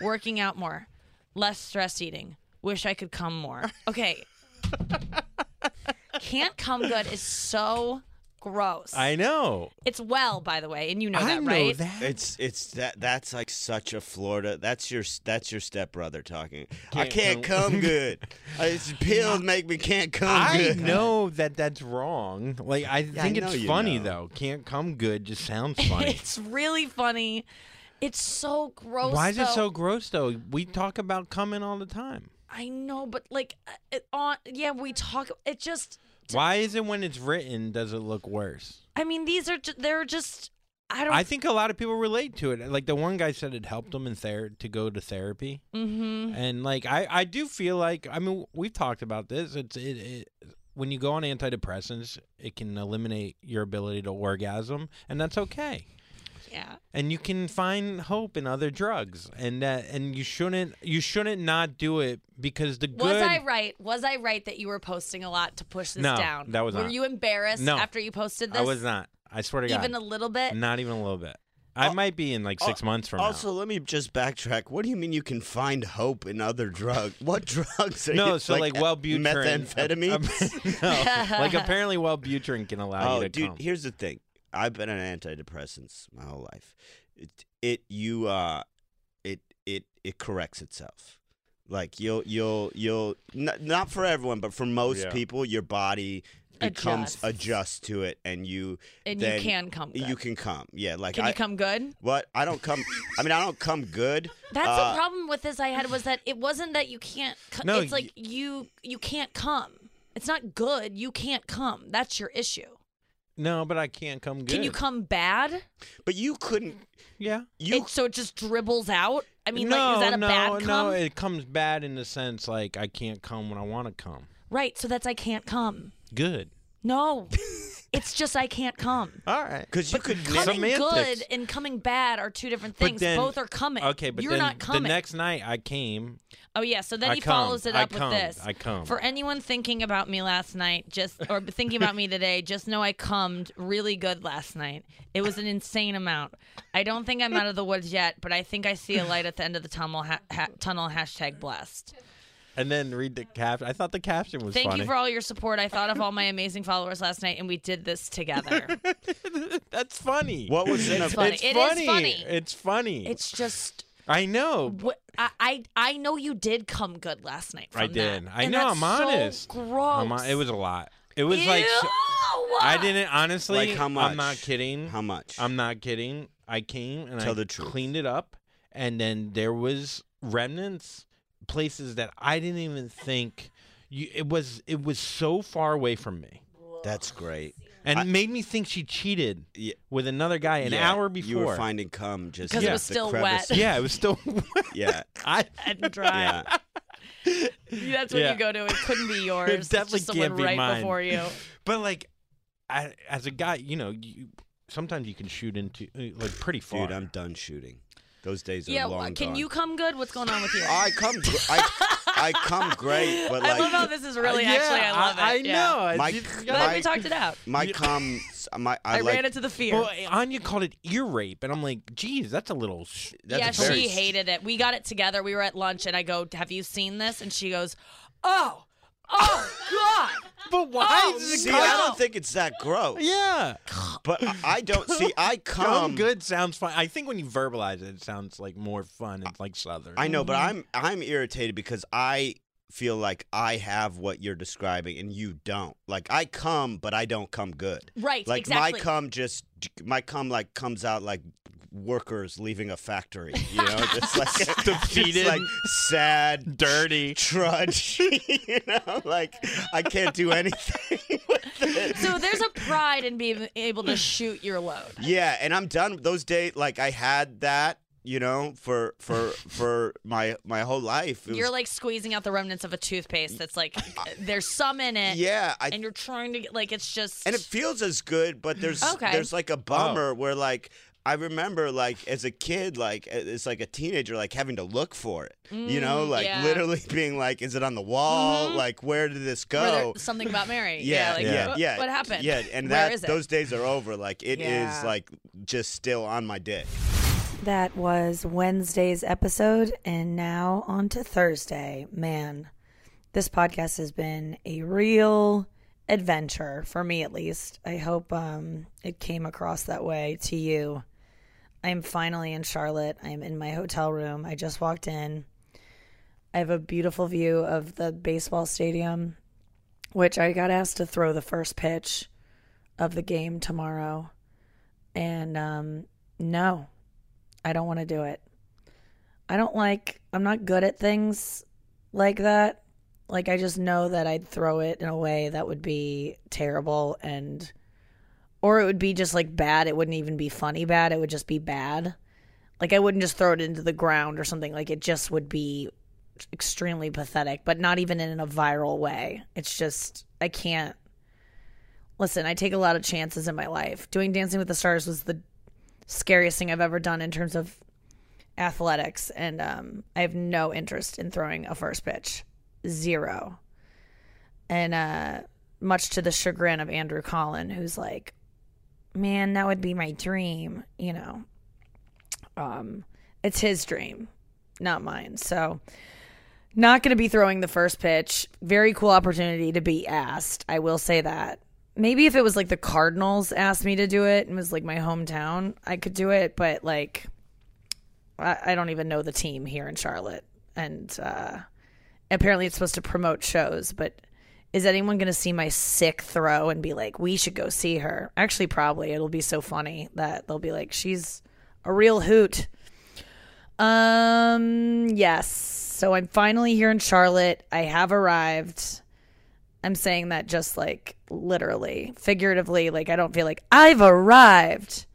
Working out more, less stress eating. Wish I could come more. Okay. Can't come good is so gross. I know. It's well, by the way, and you know I that, know right? that. It's it's that that's like such a Florida. That's your that's your stepbrother talking. I Can't can't come- come good. Uh, It's pills make me can't come I good. know that that's wrong. Like I Yeah, think know it's funny know. though. Can't come good just sounds funny. It's really funny. It's so gross. Why is it so gross though? We talk about coming all the time. I know, but like, uh, it, on yeah, we talk. It just. Why is it when it's written does it look worse? I mean, these are ju- they're just. I don't. I think a lot of people relate to it. Like the one guy said, it helped him in ther- to go to therapy, mm-hmm. and like I, I do feel like I mean we've talked about this. It's it, it when you go on antidepressants, it can eliminate your ability to orgasm, and that's okay. Yeah. And you can find hope in other drugs, and that and you shouldn't you shouldn't not do it because the good. Was I right? Was I right that you were posting a lot to push this No, down? that was Were not. you embarrassed No. after you posted this? I was not. I swear to God, even a little bit. not even a little bit. I might be in like six months from now. Also, let me just backtrack. What do you mean you can find hope in other drugs? What drugs are. No, you, so like, Wellbutrin, uh, methamphetamines? no, like apparently Wellbutrin can allow oh, you to dude, come. here's the thing. I've been on antidepressants my whole life. It, it you uh, it it it corrects itself. Like you'll you'll you'll not, not for everyone, but for most Yeah. people, your body becomes Adjusts. adjust to it, and you and then you can come. Good. you can come. Yeah, like Can I you come good? what I don't come. I mean, I don't come good. That's Uh, the problem with this I had was that it wasn't that you can't. Co- No, it's like you you can't come. It's not good. You can't come. That's your issue. No, but I can't come good. Can you come bad? But you couldn't. Yeah. You It, so it just dribbles out. I mean, no, like, is that a no, bad no. It comes bad in the sense like I can't come when I want to come. right. So that's I can't come. Good. No, it's just I can't come. All right. because you could. Coming Semantics. good and coming bad are two different things. then- Both are coming. Okay, but you're then not coming. the next night I came. oh yeah, so then I he follows it I up with this. I come. For anyone thinking about me last night, just or thinking about me today, just know I cummed really good last night. It was an insane amount. I don't think I'm out of the woods yet, but I think I see a light at the end of the tunnel. Ha- ha- tunnel hashtag blessed. And then read the caption. I thought the caption was Thank funny. you for all your support. I thought of all my amazing followers last night, and we did this together. That's funny. What was in a It's funny. It's It is funny. funny. It's funny. It's just I know. What, I, I I know you did come good last night. From I did. That, I and know. that's I'm so honest. gross. I'm hon- it was a lot. It was like! I didn't honestly. Like how much? I'm not kidding. How much? I'm not kidding. I came and Tell I the cleaned it up, and then there was remnants, places that I didn't even think. You, it was it was so far away from me, That's great. and I- it made me think she cheated Yeah. with another guy an Yeah, hour before. You were finding cum just 'Cause it was still wet. yeah, it was still. Yeah. I and dry. Yeah. That's what Yeah. you go to. It couldn't be yours. It's definitely just someone can't be right mine. before you. But like, I, as a guy, you know, you, sometimes you can shoot into uh, like pretty far. Dude, I'm done shooting. Those days are Yeah, long can gone. you come good? What's going on with you? I come. Gr- I, I come great, but I like love how this is really Uh, yeah, actually. I love it. I, yeah. know. I My- just- But my- we talked it out. my cum. My I, I, like. ran into the fear. Well, Anya called it ear rape, and I'm like, geez, that's a little. Sh- that's yeah, very she hated it. We got it together. We were at lunch, and I go, "Have you seen this?" And she goes, "Oh, oh God." but why? Oh, does it See, come- I don't think it's that gross. Yeah, But I- I don't see. I come come. good sounds fun. I think when you verbalize it, it sounds like more fun. It's like southern. I know, but. I'm I'm irritated because I feel like I have what you're describing and you don't. Like I come, but I don't come good. Right, Like exactly. my cum just my cum like comes out like workers leaving a factory. You know, just like Defeated. just like sad, dirty. trudge. you know, like I can't do anything with it. So there's a pride in being able to shoot your load. Yeah, and I'm done. Those days, like I had that, you know, for for for my my whole life. It You're was- like squeezing out the remnants of a toothpaste that's like there's some in it. yeah, I And you're trying to get like it's just and it feels as good, but there's Okay. there's like a bummer oh. where like I remember like as a kid, like as like a teenager, like having to look for it. you know, Mm, like yeah. literally being like, is it on the wall? Like where did this go? something about Mary. Yeah, like, yeah, what, yeah. What happened? Yeah, and Where that is it? those days are over. Like it is Yeah. like just still on my dick. That was Wednesday's episode, and now on to Thursday. Man, this podcast has been a real adventure for me, at least. I hope um, it came across that way to you. I'm finally in Charlotte. I'm in my hotel room. I just walked in. I have a beautiful view of the baseball stadium, which I got asked to throw the first pitch of the game tomorrow. And um, no, I don't want to do it. I don't like, I'm not good at things like that. Like, I just know that I'd throw it in a way that would be terrible and, or it would be just like bad. It wouldn't even be funny bad. It would just be bad. Like, I wouldn't just throw it into the ground or something. Like, it just would be extremely pathetic, but not even in a viral way. It's just, I can't. Listen, I take a lot of chances in my life. Doing Dancing with the Stars was the scariest thing I've ever done in terms of athletics, and um, I have no interest in throwing a first pitch, zero. And uh, much to the chagrin of Andrew Collin, who's like, "Man, that would be my dream," you know. Um, it's his dream, not mine. So, not going to be throwing the first pitch. Very cool opportunity to be asked. I will say that. Maybe if it was like the Cardinals asked me to do it and was like my hometown, I could do it. But like, I, I don't even know the team here in Charlotte. And uh, apparently it's supposed to promote shows. But is anyone going to see my sick throw and be like, we should go see her? Actually, probably. It'll be so funny that they'll be like, she's a real hoot. Um, yes. So I'm finally here in Charlotte. I have arrived. I'm saying that just like literally, figuratively. Like, I don't feel like I've arrived.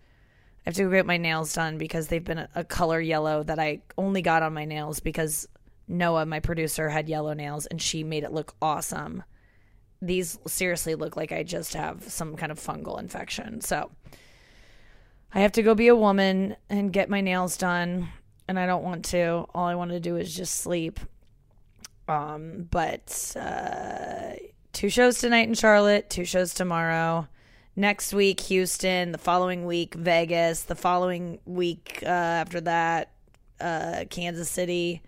I have to go get my nails done because they've been a, a color yellow that I only got on my nails because Noah, my producer, had yellow nails and she made it look awesome. These seriously look like I just have some kind of fungal infection. So I have to go be a woman and get my nails done. And I don't want to. All I want to do is just sleep. Um, but uh, two shows tonight in Charlotte, two shows tomorrow. Next week, Houston. The following week, Vegas. The following week uh, after that, uh, Kansas City.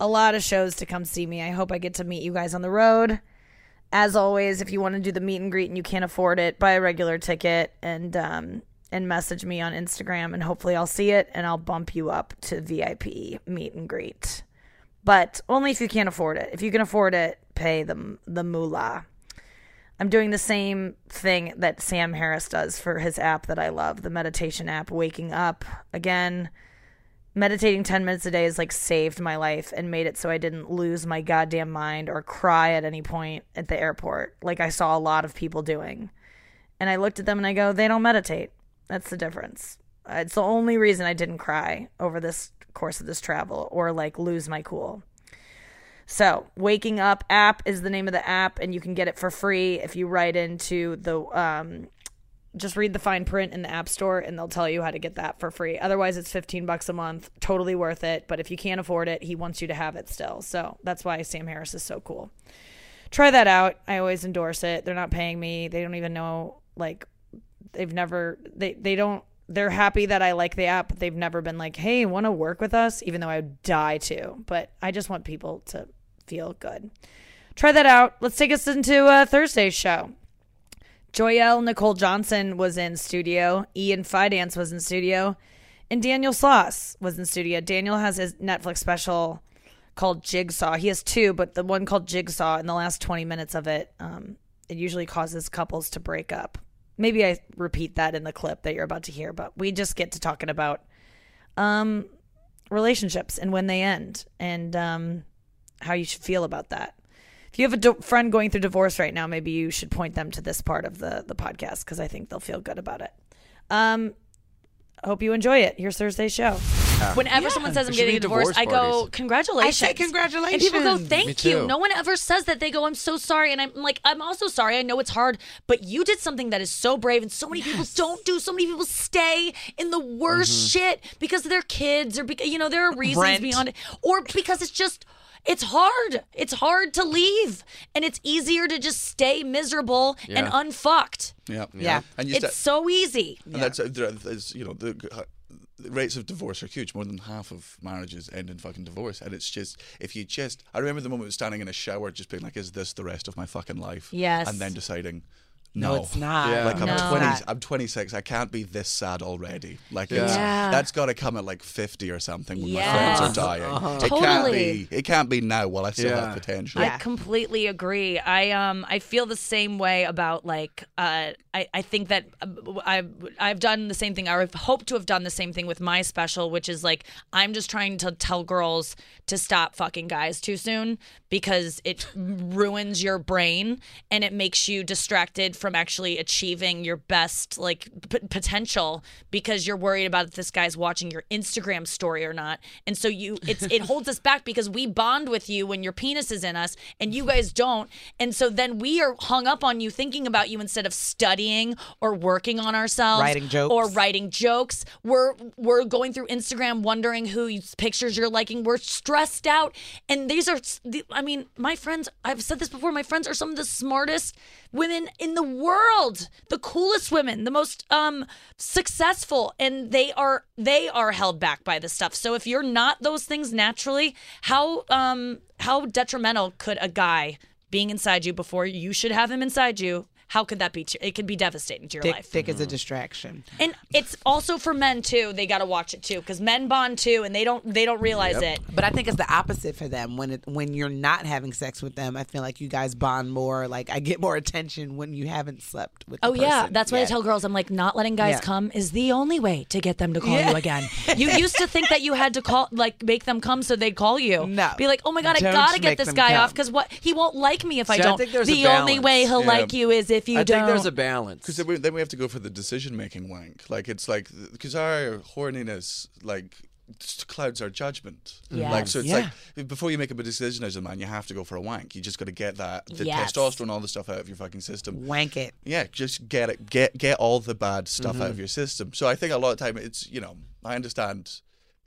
A lot of shows to come see me. I hope I get to meet you guys on the road. As always, if you want to do the meet and greet and you can't afford it, buy a regular ticket. And um, and message me on Instagram, and hopefully I'll see it and I'll bump you up to VIP meet and greet. But only if you can't afford it. If you can afford it, pay the the moolah. I'm doing the same thing that Sam Harris does for his app that I love, the meditation app, Waking Up. Again, meditating 10 minutes a day has like saved my life and made it so I didn't lose my goddamn mind or cry at any point at the airport like I saw a lot of people doing. And I looked at them and I go, they don't meditate. That's the difference. Uh, It's the only reason I didn't cry over this course of this travel or like lose my cool. So, Waking Up app is the name of the app, and you can get it for free if you write into the um, just read the fine print in the app store and they'll tell you how to get that for free. Otherwise it's 15 bucks a month, totally worth it, but if you can't afford it, he wants you to have it still. So, that's why Sam Harris is so cool. Try that out. I always endorse it. They're not paying me. They don't even know like they've never they they don't they're happy that I like the app, but they've never been like, "Hey, want to work with us?" even though I would die to. But I just want people to feel good. Try that out. Let's take us into a uh, Thursday's show. Joyelle Nicole Johnson was in studio. Ian Fidance was in studio. And Daniel Sloss was in studio. Daniel has his Netflix special called Jigsaw. He has two, but the one called Jigsaw, in the last 20 minutes of it, um, it usually causes couples to break up. Maybe I repeat that in the clip that you're about to hear, but we just get to talking about um, relationships and when they end and um, how you should feel about that. If you have a di- friend going through divorce right now, maybe you should point them to this part of the the podcast because I think they'll feel good about it. Um, hope you enjoy it. Here's Thursday's show. Whenever someone says I'm there should getting be a divorce, divorce I go parties. congratulations. I say congratulations. and people go Me thank you. too. No one ever says that. They go I'm so sorry, and I'm like I'm also sorry. I know it's hard, but you did something that is so brave, and so many people don't do. So many people stay in the worst shit because of their kids, or because you know there are reasons Rent. beyond it, or because it's just. It's hard. It's hard to leave, and it's easier to just stay miserable and unfucked. Yeah, Yeah. and you It's st- so easy. and that's uh, there's, you know the, uh, the rates of divorce are huge. More than half of marriages end in fucking divorce, and it's just if you just I remember the moment of standing in a shower, just being like, "Is this the rest of my fucking life?" Yes. and then deciding. No, No, it's not. Yeah. Like I'm No. 20, I'm 26. I can't be this sad already. Like Yeah. it's, Yeah. that's got to come at like 50 or something when Yes. my friends are dying. It can't be. It can't be now while I still Yeah. have potential. I completely agree. I um I feel the same way about like uh I I think that uh, I've I've done the same thing. I've hoped to have done the same thing with my special, which is like I'm just trying to tell girls to stop fucking guys too soon because it ruins your brain and it makes you distracted from actually achieving your best like p- potential because you're worried about if this guy's watching your Instagram story or not. And so you it's it holds us back because we bond with you when your penis is in us and you guys don't. And so then we are hung up on you thinking about you instead of studying or working on ourselves Writing jokes. or writing jokes. We're we're going through Instagram wondering whose pictures you're liking. We're stressed out, and these are. I mean, my friends. I've said this before. My friends are some of the smartest women in the world, the coolest women, the most um successful, and they are they are held back by this stuff. So if you're not those things naturally, how um how detrimental could a guy being inside you before you should have him inside you? How could that be? To, it could be devastating to your Dick, life. dick is a mm-hmm. distraction. And it's also for men too. They got to watch it too because men bond too, and they don't they don't realize it. But I think it's the opposite for them. When it when you're not having sex with them, I feel like you guys bond more. Like I get more attention when you haven't slept with. Oh the yeah, that's why I tell girls I'm like not letting guys Yeah. come is the only way to get them to call you again. You used to think that you had to call like make them come so they'd call you. No. Be like, "Oh my god, I Don't got to get this guy come. off cuz what? He won't like me if I I don't." think there's a the only way he'll Yeah. like you is if you I don't. think there's a balance. Because then, we- then we have to go for the decision making wank. Like it's like because our horniness like s- clouds our judgment. Like so, it's Yeah. like before you make a decision as a man, you have to go for a wank. You just got to get that the Yes. testosterone, all the stuff out of your fucking system. Wank it. Yeah, just get it, get get all the bad stuff Mm-hmm. out of your system. So I think a lot of time it's you know I understand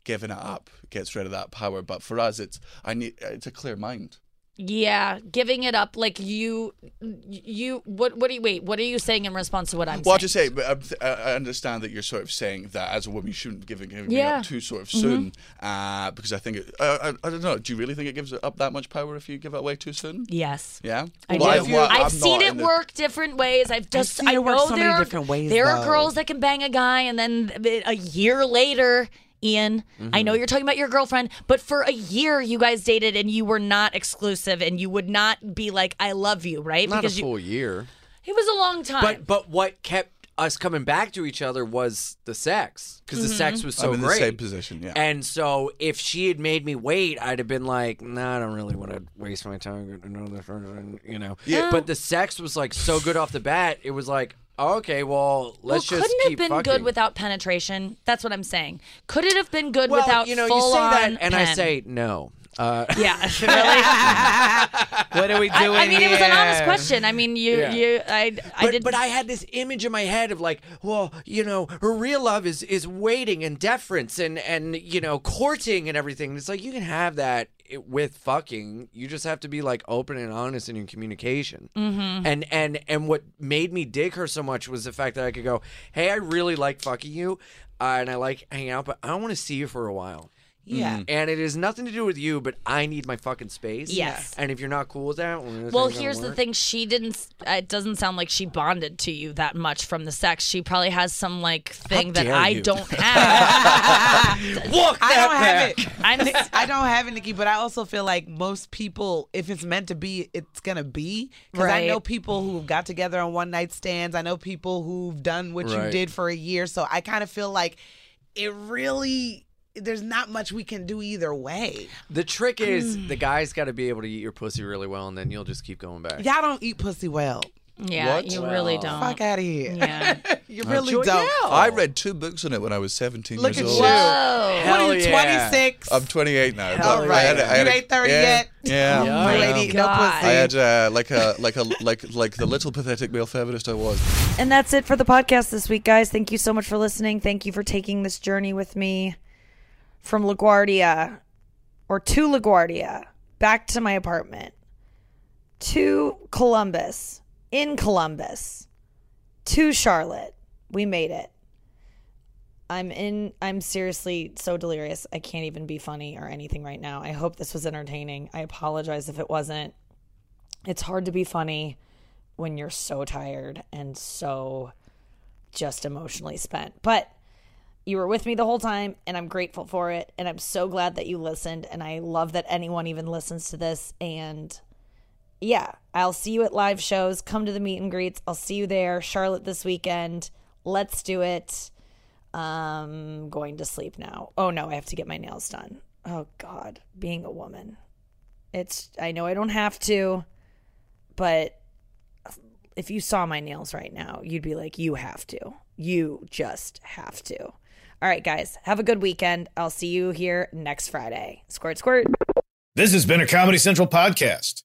giving it up gets rid of that power, but for us it's I need it's a clear mind. Yeah, giving it up like you, you. What? What do you wait? What are you saying in response to what I'm Well, I'll saying? just say, but I'm I I understand that you're sort of saying that as a woman, you shouldn't give it giving it Yeah. up too sort of soon, uh, because I think it, uh, I, I don't know. Do you really think it gives it up that much power if you give it away too soon? yes. Yeah, I well, do. I, have I'm seen it the- work different ways. I've just seen I it work know so there many are, different ways, There are girls that can bang a guy, and then a year later, Ian, I know mm-hmm. you're talking about your girlfriend, but for a year you guys dated and you were not exclusive, and you would not be like, "I love you," right? Not a because you, full year. it was a long time. But but what kept us coming back to each other was the sex because the sex mm-hmm. was so I'm in the great. same position. Yeah. And so if she had made me wait, I'd have been like, nah, I don't really want to waste my time, you know, this, you know. Yeah. But the sex was like so good off the bat. It was like, okay, well, let's well, just couldn't have been fucking. good without penetration. That's what I'm saying. Could it have been good well, without you know, full you say on that, and I say no. Uh, yeah, really. What are we doing I mean, it was an honest question. I mean, you, Yeah. you, I, I but, did. but I had this image in my head of like, well, you know, her real love is is waiting and deference and and you know courting and everything. And it's like you can have that with fucking. You just have to be like open and honest in your communication. Mm-hmm. And and and what made me dig her so much was the fact that I could go, hey, I really like fucking you, uh, and I like hanging out, but I don't want to see you for a while. Yeah. Mm-hmm. And it has nothing to do with you, but I need my fucking space. Yes. And if you're not cool with that, well, well, here's the thing. She didn't. It doesn't sound like she bonded to you that much from the sex. She probably has some like thing that I you. don't have. Walk I don't have it. I'm. I don't have it, Nikki, but I also feel like most people, if it's meant to be, it's gonna be. Because I know people who have got together on one night stands. I know people who've done what you did for a year. So I kind of feel like it really. There's not much we can do either way. The trick is the guy's got to be able to eat your pussy really well, and then you'll just keep going back. Y'all don't eat pussy well. Yeah, What? you really don't. Fuck out of here. Yeah. you really Joy- don't. yeah. I read two books on it when I was 17 Look years at old. you. Whoa. What are Hell you, yeah. 26? I'm 28 now. but All I right. had a- I had You a- ain't 30 yeah, yet? Yeah. Yeah. My Oh, lady, no God. pussy. I had uh, like a like a like like the little pathetic male feminist I was. And that's it for the podcast this week, guys. Thank you so much for listening. Thank you for taking this journey with me from LaGuardia or to LaGuardia, back to my apartment, to Columbus, in Columbus, to Charlotte. We made it. I'm in I'm seriously so delirious. I can't even be funny or anything right now. I hope this was entertaining. I apologize if it wasn't. It's hard to be funny when you're so tired and so just emotionally spent. But you were with me the whole time and I'm grateful for it and I'm so glad that you listened and I love that anyone even listens to this and yeah, I'll see you at live shows. Come to the meet and greets. I'll see you there. Charlotte this weekend. Let's do it. Um going to sleep now. Oh no, I have to get my nails done. Oh god, being a woman. It's I know I don't have to, but if you saw my nails right now, you'd be like, you have to. You just have to. All right, guys, have a good weekend. I'll see you here next Friday. Squirt, squirt. This has been a Comedy Central podcast.